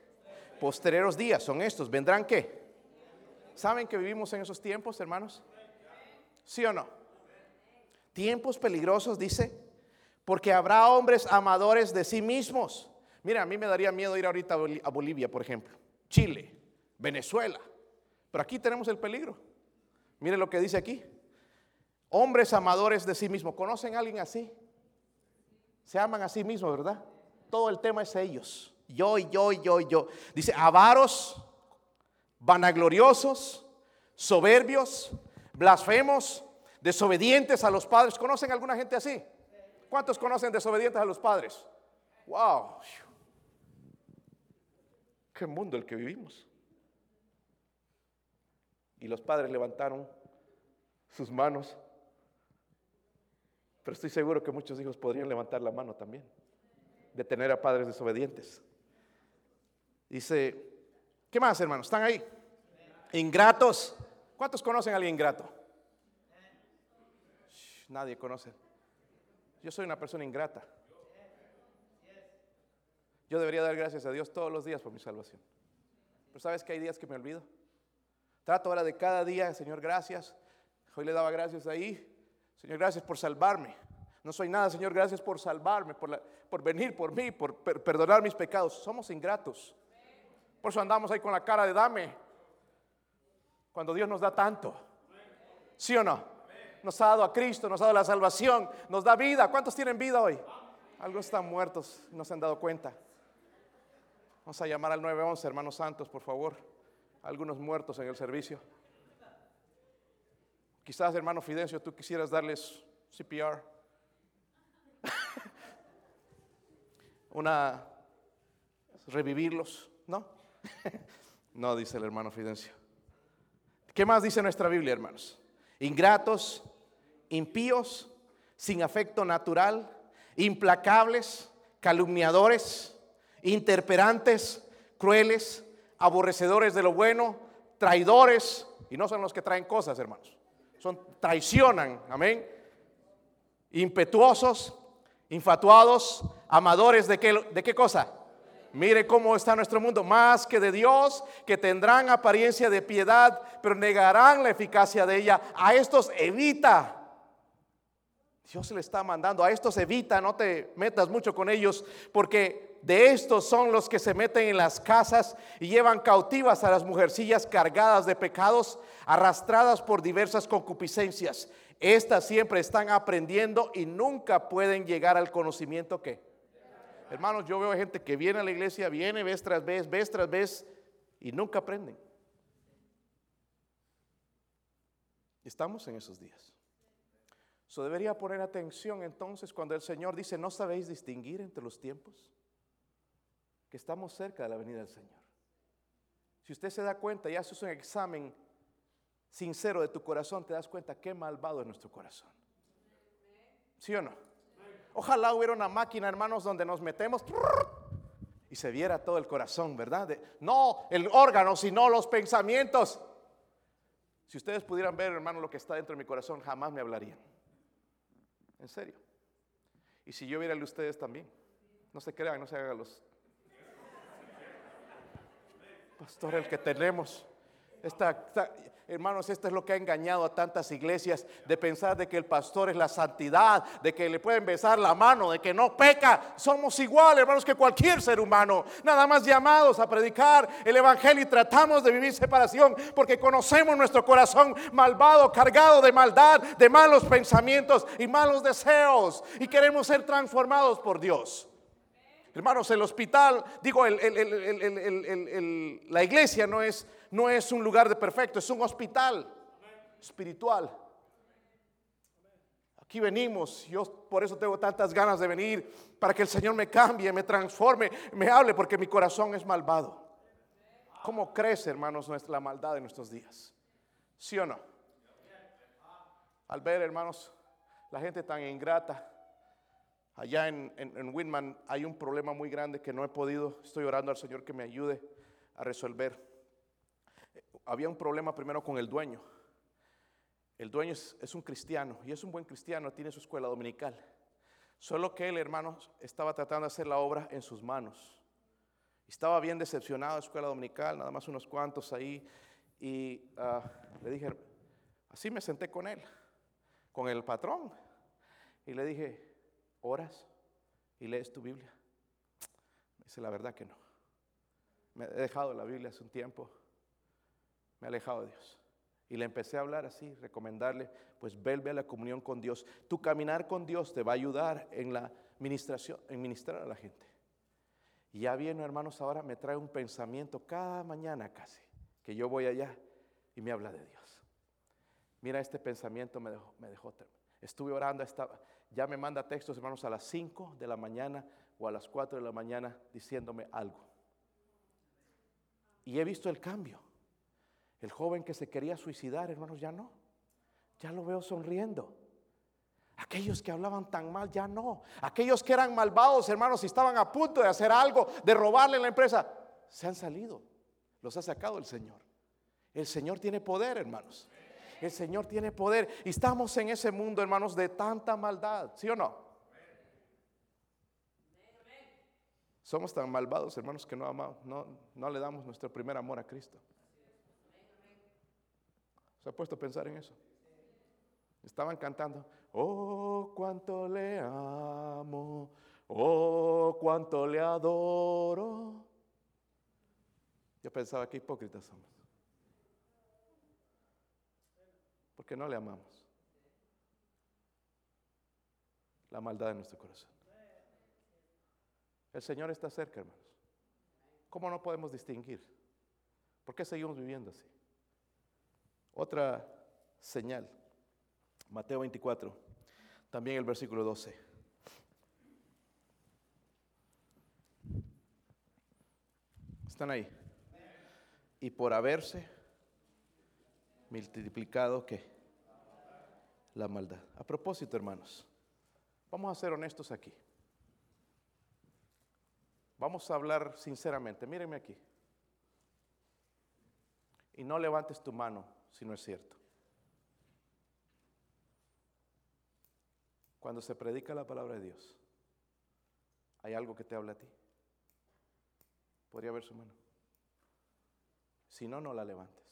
posteriores días son estos, vendrán qué? ¿Saben que vivimos en esos tiempos, hermanos? ¿Sí o no? Tiempos peligrosos, dice, porque habrá hombres amadores de sí mismos. Mira, a mí me daría miedo ir ahorita a Bolivia, por ejemplo, Chile, Venezuela. Pero aquí tenemos el peligro. Mire lo que dice aquí. Hombres amadores de sí mismos. ¿Conocen a alguien así? Se aman a sí mismos, ¿verdad? Todo el tema es ellos. Yo, yo, yo, yo. Dice, avaros, vanagloriosos, soberbios, blasfemos, desobedientes a los padres. ¿Conocen alguna gente así? ¿Cuántos conocen desobedientes a los padres? ¡Wow! ¡Qué mundo el que vivimos! Y los padres levantaron sus manos. Pero estoy seguro que muchos hijos podrían levantar la mano también, de tener a padres desobedientes. Dice, ¿qué más hermanos? ¿Están ahí? Ingratos. ¿Cuántos conocen a alguien ingrato? Nadie conoce. Yo soy una persona ingrata. Yo debería dar gracias a Dios todos los días por mi salvación. Pero sabes que hay días que me olvido. Trato ahora de cada día, Señor, gracias. Hoy le daba gracias ahí. Señor, gracias por salvarme. No soy nada, Señor, gracias por salvarme, por, por venir por mí, por perdonar mis pecados. Somos ingratos. Por eso andamos ahí con la cara de dame. Cuando Dios nos da tanto. ¿Sí o no? Nos ha dado a Cristo, nos ha dado la salvación, nos da vida. ¿Cuántos tienen vida hoy? Algunos están muertos no se han dado cuenta. Vamos a llamar al 911, hermanos santos, por favor. Algunos muertos en el servicio. Quizás, hermano Fidencio, tú quisieras darles CPR. Una revivirlos, ¿no? no, dice el hermano Fidencio. ¿Qué más dice nuestra Biblia, hermanos? Ingratos, impíos, sin afecto natural, implacables, calumniadores, interperantes, crueles, aborrecedores de lo bueno, traidores, y no son los que traen cosas, hermanos. Son traicionan, amén. Impetuosos, infatuados, amadores de qué, de qué cosa? Mire cómo está nuestro mundo, más que de Dios, que tendrán apariencia de piedad, pero negarán la eficacia de ella. A estos evita. Dios le está mandando, a estos evita, no te metas mucho con ellos, porque de estos son los que se meten en las casas y llevan cautivas a las mujercillas cargadas de pecados, arrastradas por diversas concupiscencias. Estas siempre están aprendiendo y nunca pueden llegar al conocimiento que Hermanos, yo veo gente que viene a la iglesia, viene vez tras vez, vez tras vez, y nunca aprenden. Estamos en esos días. So debería poner atención entonces cuando el Señor dice, ¿no sabéis distinguir entre los tiempos? Que estamos cerca de la venida del Señor. Si usted se da cuenta y hace un examen sincero de tu corazón, te das cuenta qué malvado es nuestro corazón. ¿Sí o no? Ojalá hubiera una máquina, hermanos, donde nos metemos y se viera todo el corazón, ¿verdad? no el órgano, sino los pensamientos. Si ustedes pudieran ver, hermano, lo que está dentro de mi corazón, jamás me hablarían. En serio. Y si yo viera el de ustedes también. No se crean, no se hagan los. Pastor, el que tenemos. Hermanos, esto es lo que ha engañado a tantas iglesias de pensar de que el pastor es la santidad, de que le pueden besar la mano, de que no peca. Somos igual, hermanos, que cualquier ser humano. Nada más llamados a predicar el evangelio y tratamos de vivir separación porque conocemos nuestro corazón malvado, cargado de maldad, de malos pensamientos y malos deseos y queremos ser transformados por Dios. Hermanos, el hospital, digo, la iglesia no es, no es un lugar de perfecto, es un hospital espiritual. Aquí venimos, yo por eso tengo tantas ganas de venir, para que el Señor me cambie, me transforme, me hable, porque mi corazón es malvado. ¿Cómo crece, hermanos, nuestra, la maldad de nuestros días? ¿Sí o no? Al ver, hermanos, la gente tan ingrata, Allá en, en, Winman hay un problema muy grande que no he podido, estoy orando al Señor que me ayude a resolver. Había un problema primero con el dueño. El dueño es, un cristiano y es un buen cristiano, tiene su escuela dominical. Solo que él, hermanos, estaba tratando de hacer la obra en sus manos. Estaba bien decepcionado de la escuela dominical, nada más unos cuantos ahí. Y ah, le dije, así me senté con él, con el patrón. Y le dije, ¿Oras y lees tu Biblia? Me dice la verdad que no. Me he dejado la Biblia hace un tiempo. Me he alejado de Dios. Y le empecé a hablar así, recomendarle, pues vuelve a la comunión con Dios. Tu caminar con Dios te va a ayudar en la ministración, en ministrar a la gente. Y ya viene, hermanos, ahora me trae un pensamiento cada mañana casi, que yo voy allá y me habla de Dios. Mira, este pensamiento me dejó, me dejó estuve orando, ya me manda textos, hermanos, a las 5 de la mañana o a las 4 de la mañana diciéndome algo. Y he visto el cambio. El joven que se quería suicidar, hermanos, ya no. Ya lo veo sonriendo. Aquellos que hablaban tan mal, ya no. Aquellos que eran malvados, hermanos, y estaban a punto de hacer algo, de robarle la empresa, se han salido. Los ha sacado el Señor. El Señor tiene poder, hermanos. El Señor tiene poder. Y estamos en ese mundo, hermanos, de tanta maldad. ¿Sí o no? Somos tan malvados, hermanos, que no, amamos, no, no le damos nuestro primer amor a Cristo. ¿Se ha puesto a pensar en eso? Estaban cantando, oh, cuánto le amo, oh, cuánto le adoro. Yo pensaba que hipócritas somos. porque no le amamos. La maldad de nuestro corazón. El Señor está cerca, hermanos. ¿Cómo no podemos distinguir? ¿Por qué seguimos viviendo así? Otra señal, Mateo 24, también el versículo 12. ¿Están ahí? Y por haberse multiplicado que la maldad. A propósito, hermanos, Vamos a ser honestos aquí. Vamos a hablar sinceramente. Mírenme aquí. Y no levantes tu mano si no es cierto. Cuando se predica la palabra de Dios, ¿hay algo que te habla a ti? Podría ver su mano. Si no, no la levantes.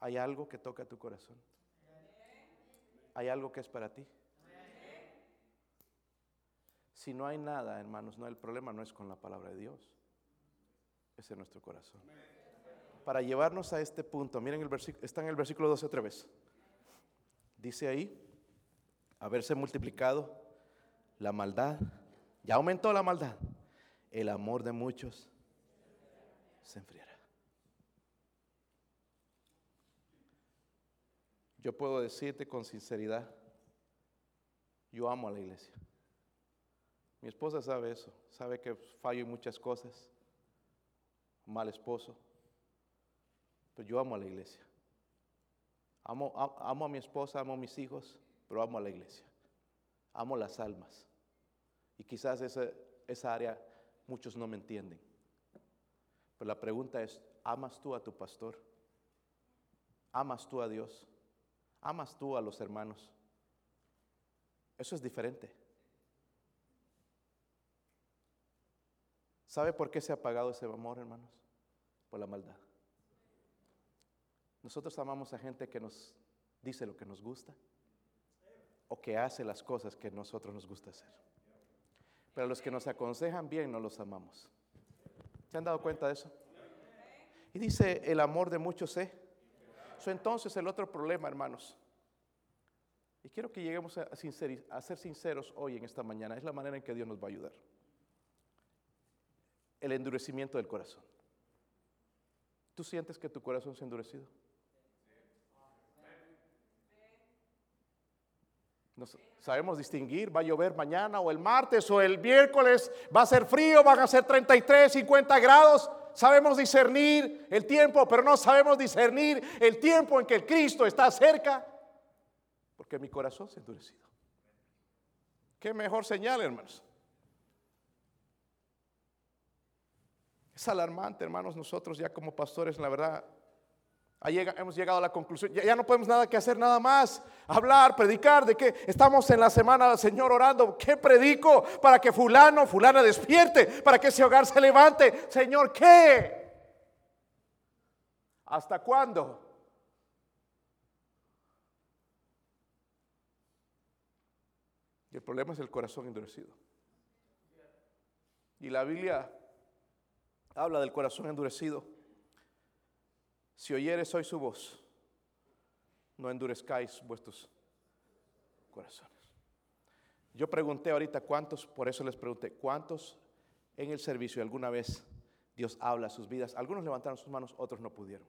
¿Hay algo que toca tu corazón? ¿Hay algo que es para ti? Si no hay nada, hermanos, no el problema no es con la palabra de Dios. Es en nuestro corazón. Para llevarnos a este punto, miren el está en el versículo 12 otra vez. Dice ahí, haberse multiplicado la maldad, ya aumentó la maldad, el amor de muchos se enfriará. Yo puedo decirte con sinceridad, yo amo a la iglesia. Mi esposa sabe eso, sabe que fallo en muchas cosas, mal esposo, pero yo amo a la iglesia. Amo, amo a mi esposa, amo a mis hijos, pero amo a la iglesia. Amo las almas. Y quizás esa, esa área muchos no me entienden. Pero la pregunta es, ¿amas tú a tu pastor? ¿Amas tú a Dios? ¿Amas tú a los hermanos? Eso es diferente. ¿Sabe por qué se ha apagado ese amor, hermanos? Por la maldad. Nosotros amamos a gente que nos dice lo que nos gusta o que hace las cosas que nosotros nos gusta hacer. Pero los que nos aconsejan bien no los amamos. ¿Se han dado cuenta de eso? Y dice, el amor de muchos. Eso entonces el otro problema, hermanos. Y quiero que lleguemos a, a ser sinceros hoy en esta mañana. Es la manera en que Dios nos va a ayudar. El endurecimiento del corazón. ¿Tú sientes que tu corazón se ha endurecido? Sabemos distinguir, va a llover mañana o el martes o el miércoles, va a ser frío, van a ser 33, 50 grados. Sabemos discernir el tiempo, pero no sabemos discernir el tiempo en que el Cristo está cerca, porque mi corazón se ha endurecido. Qué mejor señal, hermanos. Es alarmante, hermanos, nosotros ya como pastores, la verdad, hemos llegado a la conclusión, ya, no podemos nada que hacer, nada más hablar, predicar, de que estamos en la semana del Señor orando, ¿qué predico? Para que fulano, fulana despierte, para que ese hogar se levante. Señor, ¿qué? ¿Hasta cuándo? Y el problema es el corazón endurecido. Y la Biblia habla del corazón endurecido. Si oyeres hoy su voz, no endurezcáis vuestros corazones. Yo pregunté ahorita cuántos, por eso les pregunté, cuántos en el servicio alguna vez Dios habla a sus vidas. Algunos levantaron sus manos, otros no pudieron.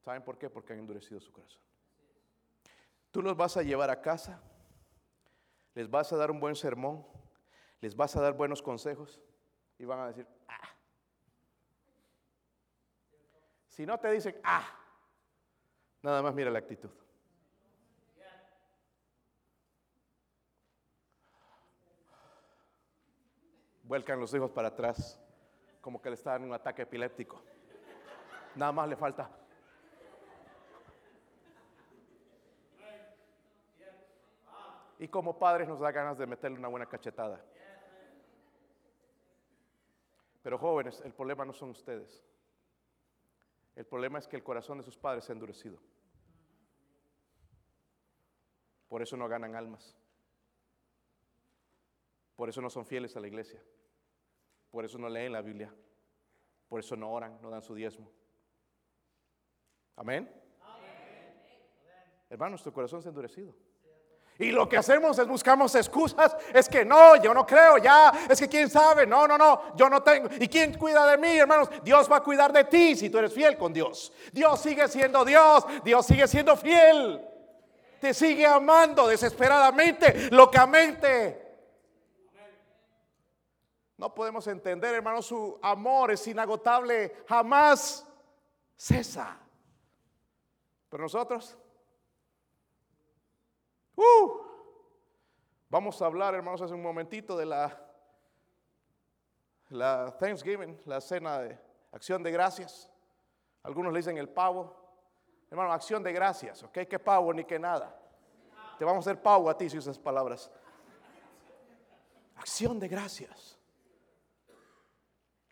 ¿Saben por qué? Porque han endurecido su corazón. Tú los vas a llevar a casa, les vas a dar un buen sermón, les vas a dar buenos consejos y van a decir, ah, si no te dicen, ah, nada más mira la actitud. Vuelcan los hijos para atrás, como que le está dando un ataque epiléptico. Nada más le falta. Y como padres nos da ganas de meterle una buena cachetada. Pero jóvenes, el problema no son ustedes. El problema es que el corazón de sus padres se ha endurecido. Por eso no ganan almas. Por eso no son fieles a la iglesia. Por eso no leen la Biblia. Por eso no oran, no dan su diezmo. Amén. Hermanos, tu corazón se ha endurecido. Y lo que hacemos es buscamos excusas. Es que no, yo no creo, ya. Es que quién sabe. No, no, no, yo no tengo. ¿Y quién cuida de mí, hermanos? Dios va a cuidar de ti si tú eres fiel con Dios. Dios sigue siendo Dios. Dios sigue siendo fiel. Te sigue amando desesperadamente, locamente. No podemos entender, hermanos, su amor es inagotable. Jamás cesa. Pero nosotros Uh, vamos a hablar, hermanos, hace un momentito de la, la Thanksgiving, la cena de acción de gracias. Algunos le dicen el pavo. Hermano, acción de gracias, ¿ok? ¿Qué pavo ni qué nada? Te vamos a hacer pavo a ti si usas palabras. Acción de gracias.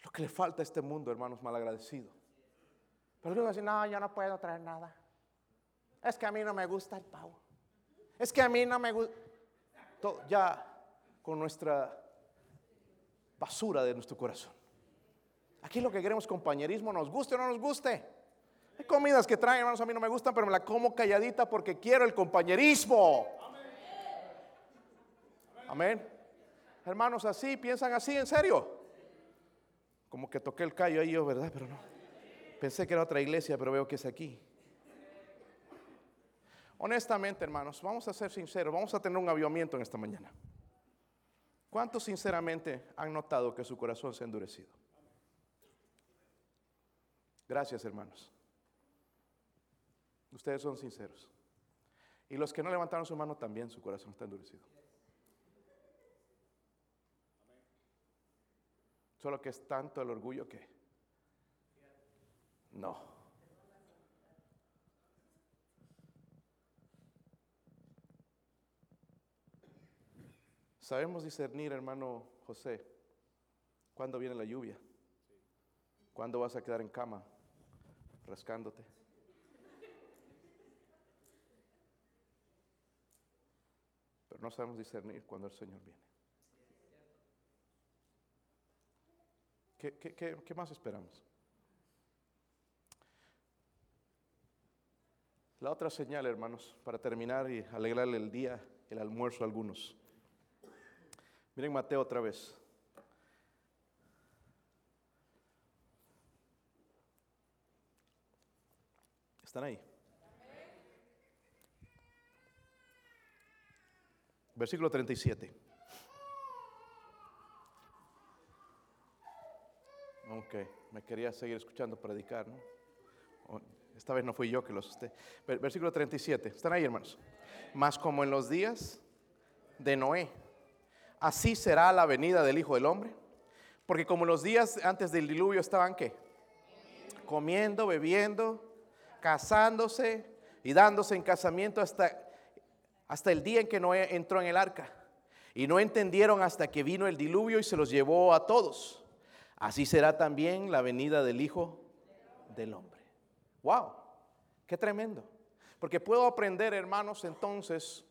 Lo que le falta a este mundo, hermanos, malagradecido. Pero algunos dicen, no, yo no puedo traer nada. Es que a mí no me gusta el pavo. Es que a mí no me gusta. Ya con nuestra basura de nuestro corazón. Aquí lo que queremos compañerismo, nos guste o no nos guste. Hay comidas que traen, hermanos, a mí no me gustan, pero me la como calladita porque quiero el compañerismo. Amén. Hermanos, así, piensan así, en serio. Como que toqué el callo ahí yo, ¿verdad? Pero no. Pensé que era otra iglesia, pero veo que es aquí. Honestamente, hermanos, vamos a ser sinceros, vamos a tener un avivamiento en esta mañana. ¿Cuántos sinceramente han notado que su corazón se ha endurecido? Gracias, hermanos. Ustedes son sinceros. Y los que no levantaron su mano también, su corazón está endurecido. Solo que es tanto el orgullo que no. Sabemos discernir, hermano José, cuándo viene la lluvia, cuándo vas a quedar en cama rascándote. Pero no sabemos discernir cuando el Señor viene. ¿Qué, más esperamos? La otra señal, hermanos, para terminar y alegrarle el día, el almuerzo a algunos. Miren Mateo otra vez. ¿Están ahí? Versículo 37. Ok, me quería seguir escuchando predicar, ¿no? Esta vez no fui yo que lo asusté. Versículo 37. ¿Están ahí, hermanos? Más como en los días de Noé, así será la venida del Hijo del Hombre. Porque como los días antes del diluvio estaban, ¿qué? Comiendo, bebiendo, casándose y dándose en casamiento hasta hasta el día en que Noé entró en el arca. Y no entendieron hasta que vino el diluvio y se los llevó a todos. Así será también la venida del Hijo del Hombre. ¡Wow! ¡Qué tremendo! Porque puedo aprender, hermanos, entonces,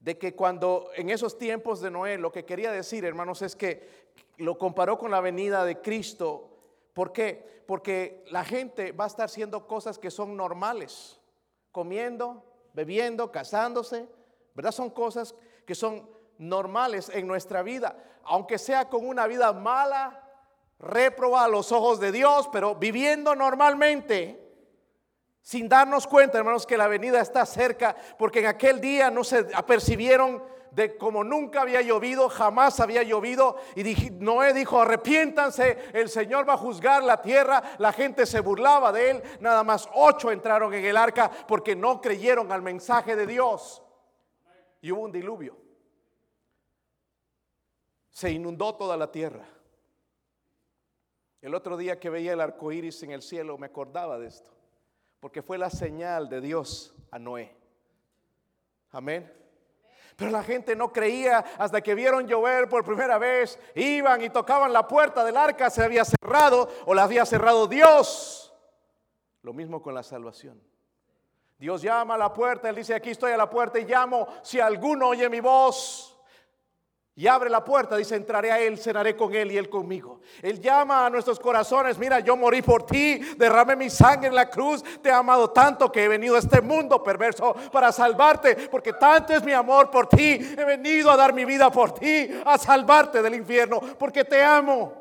de que cuando en esos tiempos de Noé, lo que quería decir, hermanos, es que lo comparó con la venida de Cristo. ¿Por qué? Porque la gente va a estar haciendo cosas que son normales, comiendo, bebiendo, casándose, ¿verdad? Son cosas que son normales en nuestra vida, aunque sea con una vida mala, reproba a los ojos de Dios, pero viviendo normalmente, sin darnos cuenta, hermanos, que la venida está cerca, porque en aquel día no se apercibieron de como nunca había llovido, jamás había llovido. Y Noé dijo, arrepiéntanse, el Señor va a juzgar la tierra. La gente se burlaba de él. Nada más ocho entraron en el arca porque no creyeron al mensaje de Dios y hubo un diluvio. Se inundó toda la tierra. El otro día que veía el arco iris en el cielo me acordaba de esto, porque fue la señal de Dios a Noé. Amén. Pero la gente no creía hasta que vieron llover por primera vez. Iban y tocaban la puerta del arca, se había cerrado o la había cerrado Dios. Lo mismo con la salvación. Dios llama a la puerta, Él dice, aquí estoy a la puerta y llamo, si alguno oye mi voz y abre la puerta, dice, entraré a Él, cenaré con Él y Él conmigo. Él llama a nuestros corazones, mira, yo morí por ti, derramé mi sangre en la cruz, te he amado tanto que he venido a este mundo perverso para salvarte, porque tanto es mi amor por ti, he venido a dar mi vida por ti, a salvarte del infierno, porque te amo.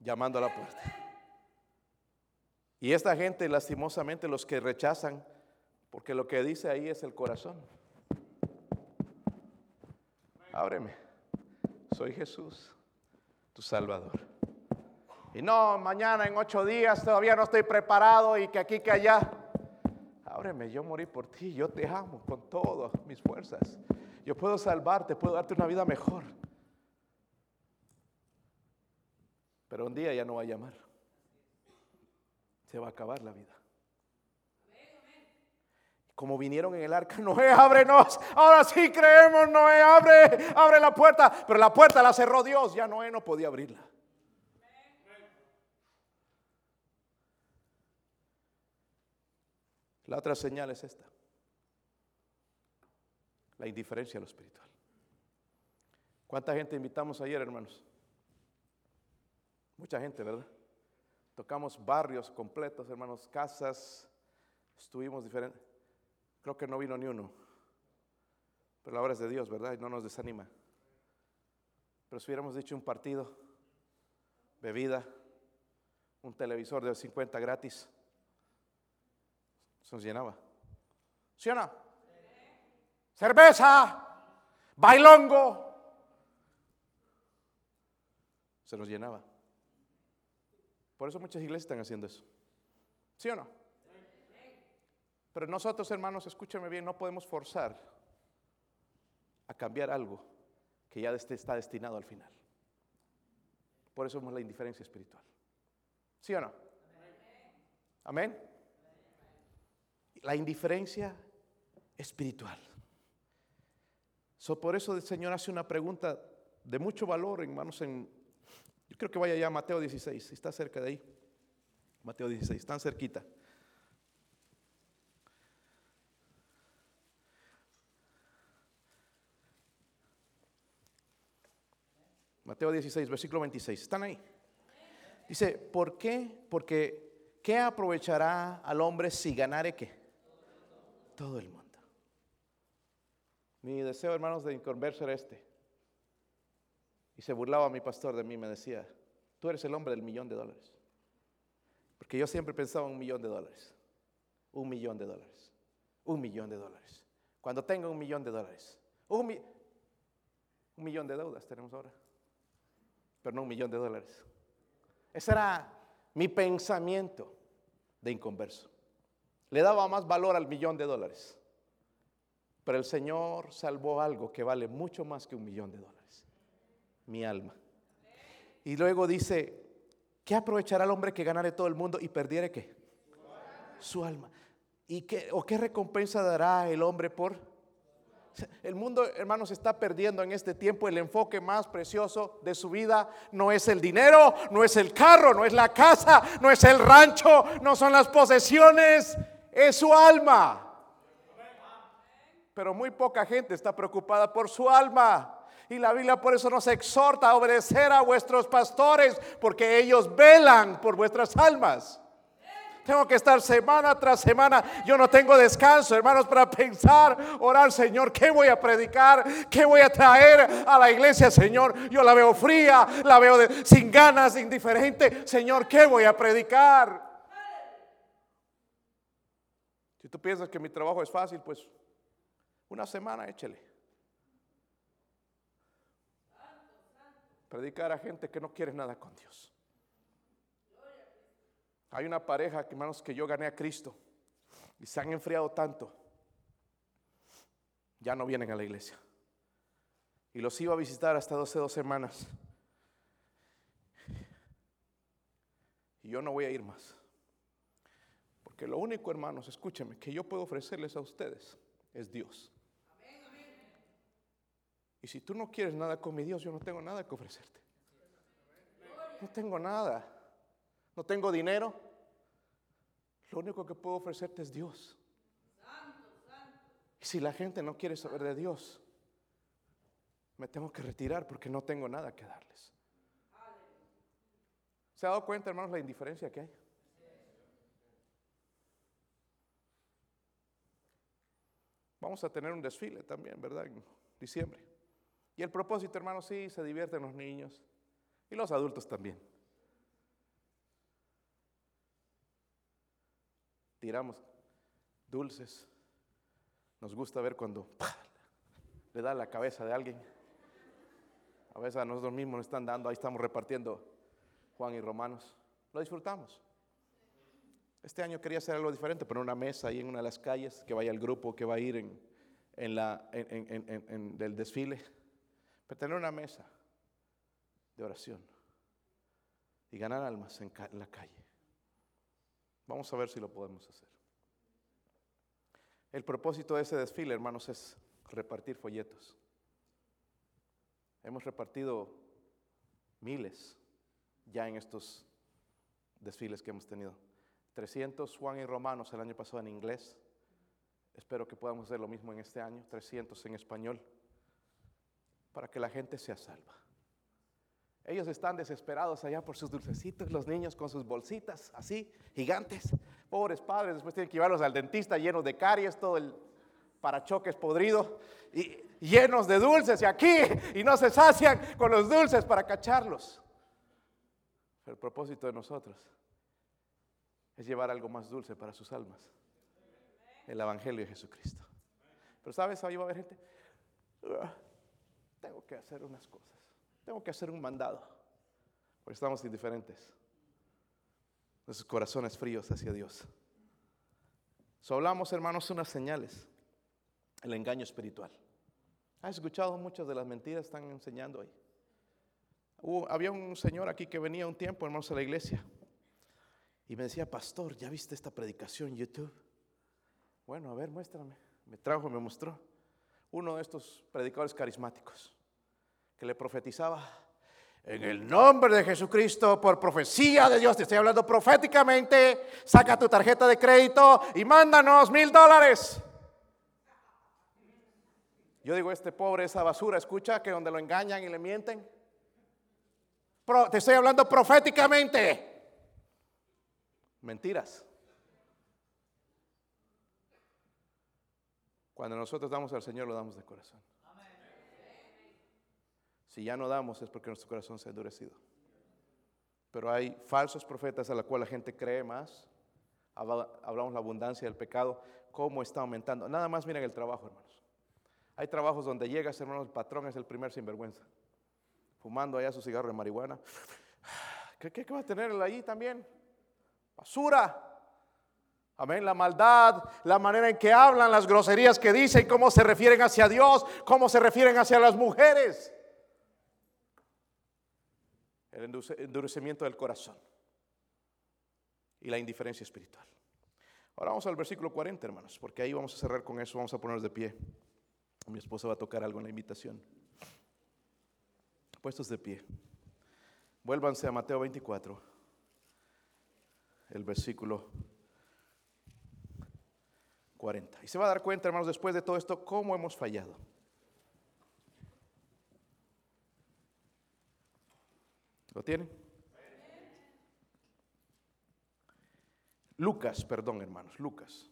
Llamando a la puerta. Y esta gente, lastimosamente, los que rechazan, porque lo que dice ahí es el corazón. Ábreme, soy Jesús, tu Salvador. Y no, mañana en ocho días todavía no estoy preparado y que aquí, que allá. ábreme, yo morí por ti, yo te amo con todas mis fuerzas. Yo puedo salvarte, puedo darte una vida mejor. Pero un día ya no va a llamar. Se va a acabar la vida. Como vinieron en el arca, Noé, ábrenos. Ahora sí creemos, Noé, abre, abre la puerta. Pero la puerta la cerró Dios, ya Noé no podía abrirla. La otra señal es esta. La indiferencia a lo espiritual. ¿Cuánta gente invitamos ayer, hermanos? Mucha gente, ¿verdad? Tocamos barrios completos, hermanos, casas, estuvimos diferentes. Creo que no vino ni uno. Pero la obra es de Dios, ¿verdad? Y no nos desanima. Pero si hubiéramos dicho un partido, bebida, un televisor de 50 gratis, se nos llenaba. ¿Sí o no? Cerveza, bailongo. Se nos llenaba. Por eso muchas iglesias están haciendo eso. ¿Sí o no? Pero nosotros, hermanos, escúchame bien, no podemos forzar a cambiar algo que ya está destinado al final. Por eso es la indiferencia espiritual. ¿Sí o no? Amén. La indiferencia espiritual. por eso el Señor hace una pregunta de mucho valor, hermanos, en, yo creo que vaya ya a Mateo 16, si está cerca de ahí. Mateo 16, tan cerquita. Mateo 16, versículo 26. ¿Están ahí? Dice, ¿por qué? Porque ¿qué aprovechará al hombre si ganare qué? Todo el mundo. Mi deseo, hermanos, de inconverso era este. Y se burlaba mi pastor de mí, me decía, tú eres el hombre del millón de dólares. Porque yo siempre pensaba en un millón de dólares. Un millón de dólares. Un millón de dólares. Cuando tenga un millón de dólares. Un, un millón de deudas tenemos ahora pero no un millón de dólares. Ese era mi pensamiento de inconverso. Le daba más valor al millón de dólares. Pero el Señor salvó algo que vale mucho más que un millón de dólares. Mi alma. Y luego dice, ¿qué aprovechará el hombre que ganare todo el mundo y perdiere qué? Su alma. ¿Y qué, o qué recompensa dará el hombre por el mundo, hermanos, está perdiendo en este tiempo el enfoque más precioso de su vida. No es el dinero, no es el carro, no es la casa, no es el rancho, no son las posesiones, es su alma. Pero muy poca gente está preocupada por su alma. Y la Biblia por eso nos exhorta a obedecer a vuestros pastores, porque ellos velan por vuestras almas. Tengo que estar semana tras semana. Yo no tengo descanso, hermanos, para pensar, orar, Señor, ¿qué voy a predicar? ¿Qué voy a traer a la iglesia, Señor? Yo la veo fría, la veo sin ganas, indiferente. Señor, ¿qué voy a predicar? Si tú piensas que mi trabajo es fácil, pues una semana échele. Predicar a gente que no quiere nada con Dios. Hay una pareja, hermanos, que yo gané a Cristo y se han enfriado tanto. Ya no vienen a la iglesia. Y los iba a visitar hasta 12, dos semanas. Y yo no voy a ir más. Porque lo único, hermanos, escúcheme, que yo puedo ofrecerles a ustedes es Dios. Y si tú no quieres nada con mi Dios, yo no tengo nada que ofrecerte. No tengo nada. No tengo dinero. Lo único que puedo ofrecerte es Dios. Y si la gente no quiere saber de Dios, me tengo que retirar porque no tengo nada que darles. ¿Se ha dado cuenta, hermanos, la indiferencia que hay? Vamos a tener un desfile también, ¿verdad? En diciembre. Y el propósito, hermanos, sí, se divierten los niños y los adultos también. Tiramos dulces. Nos gusta ver cuando le da la cabeza de alguien. A veces a nosotros mismos nos están dando, ahí estamos repartiendo Juan y Romanos. Lo disfrutamos. Este año quería hacer algo diferente, poner una mesa ahí en una de las calles, que vaya el grupo que va a ir en, en la, en, en, del desfile, pero tener una mesa de oración y ganar almas en la calle. Vamos a ver si lo podemos hacer. El propósito de ese desfile, hermanos, es repartir folletos. Hemos repartido miles ya en estos desfiles que hemos tenido. 300 Juan y Romanos el año pasado en inglés. Espero que podamos hacer lo mismo en este año, 300 en español, para que la gente sea salva. Ellos están desesperados allá por sus dulcecitos, los niños con sus bolsitas así, gigantes. Pobres padres, después tienen que llevarlos al dentista llenos de caries, todo el parachoques podrido y llenos de dulces y aquí y no se sacian con los dulces para cacharlos. El propósito de nosotros es llevar algo más dulce para sus almas. El Evangelio de Jesucristo. Pero sabes, ahí va a haber gente, ah, tengo que hacer unas cosas. Tengo que hacer un mandado. Porque estamos indiferentes. Nuestros corazones fríos hacia Dios. So, hablamos, hermanos, unas señales. El engaño espiritual. ¿Has escuchado muchas de las mentiras que están enseñando hoy? había un señor aquí que venía un tiempo, hermanos, a la iglesia. Y me decía, pastor, ¿ya viste esta predicación en YouTube? Bueno, a ver, muéstrame. Me trajo, me mostró. Uno de estos predicadores carismáticos que le profetizaba. En el nombre de Jesucristo, por profecía de Dios, te estoy hablando proféticamente, saca tu tarjeta de crédito y mándanos mil dólares. Yo digo, este pobre, esa basura, escucha que donde lo engañan y le mienten. te estoy hablando proféticamente. Mentiras. Cuando nosotros damos al Señor, lo damos de corazón. Si ya no damos es porque nuestro corazón se ha endurecido. Pero hay falsos profetas a la cual la gente cree más. Hablamos la abundancia del pecado, cómo está aumentando. Nada más miren el trabajo, hermanos. Hay trabajos donde llegas, hermanos, el patrón es el primer sinvergüenza. Fumando allá su cigarro de marihuana. ¿Qué, va a tener ahí también? Basura. Amén, la maldad, la manera en que hablan, las groserías que dicen, cómo se refieren hacia Dios, cómo se refieren hacia las mujeres el endurecimiento del corazón y la indiferencia espiritual. Ahora vamos al versículo 40, hermanos, porque ahí vamos a cerrar con eso, vamos a ponernos de pie. Mi esposa va a tocar algo en la invitación. Puestos de pie. Vuélvanse a Mateo 24, el versículo 40. Y se va a dar cuenta, hermanos, después de todo esto, cómo hemos fallado. ¿Lo tienen? Lucas, perdón hermanos, Lucas.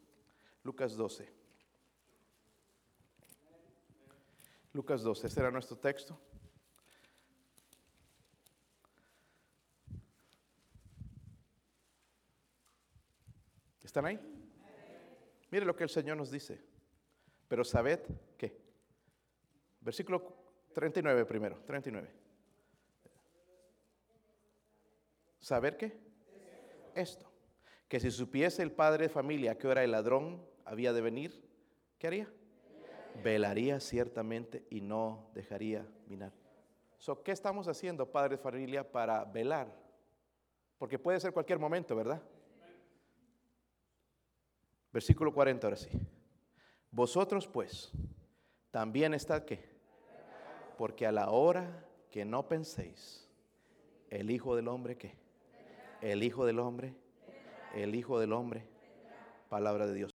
Lucas 12. Lucas 12, este era nuestro texto. ¿Están ahí? Mire lo que el Señor nos dice. Pero sabed que. Versículo 39 primero, 39. ¿Saber qué? Esto. Que si supiese el padre de familia que hora el ladrón había de venir, ¿qué haría? Velaría ciertamente y no dejaría minar. So, ¿Qué estamos haciendo, padre de familia, para velar? Porque puede ser cualquier momento, ¿verdad? Versículo 40, ahora sí. Vosotros pues, también estad qué? Porque a la hora que no penséis, el Hijo del Hombre qué? El Hijo del Hombre, el Hijo del Hombre, palabra de Dios.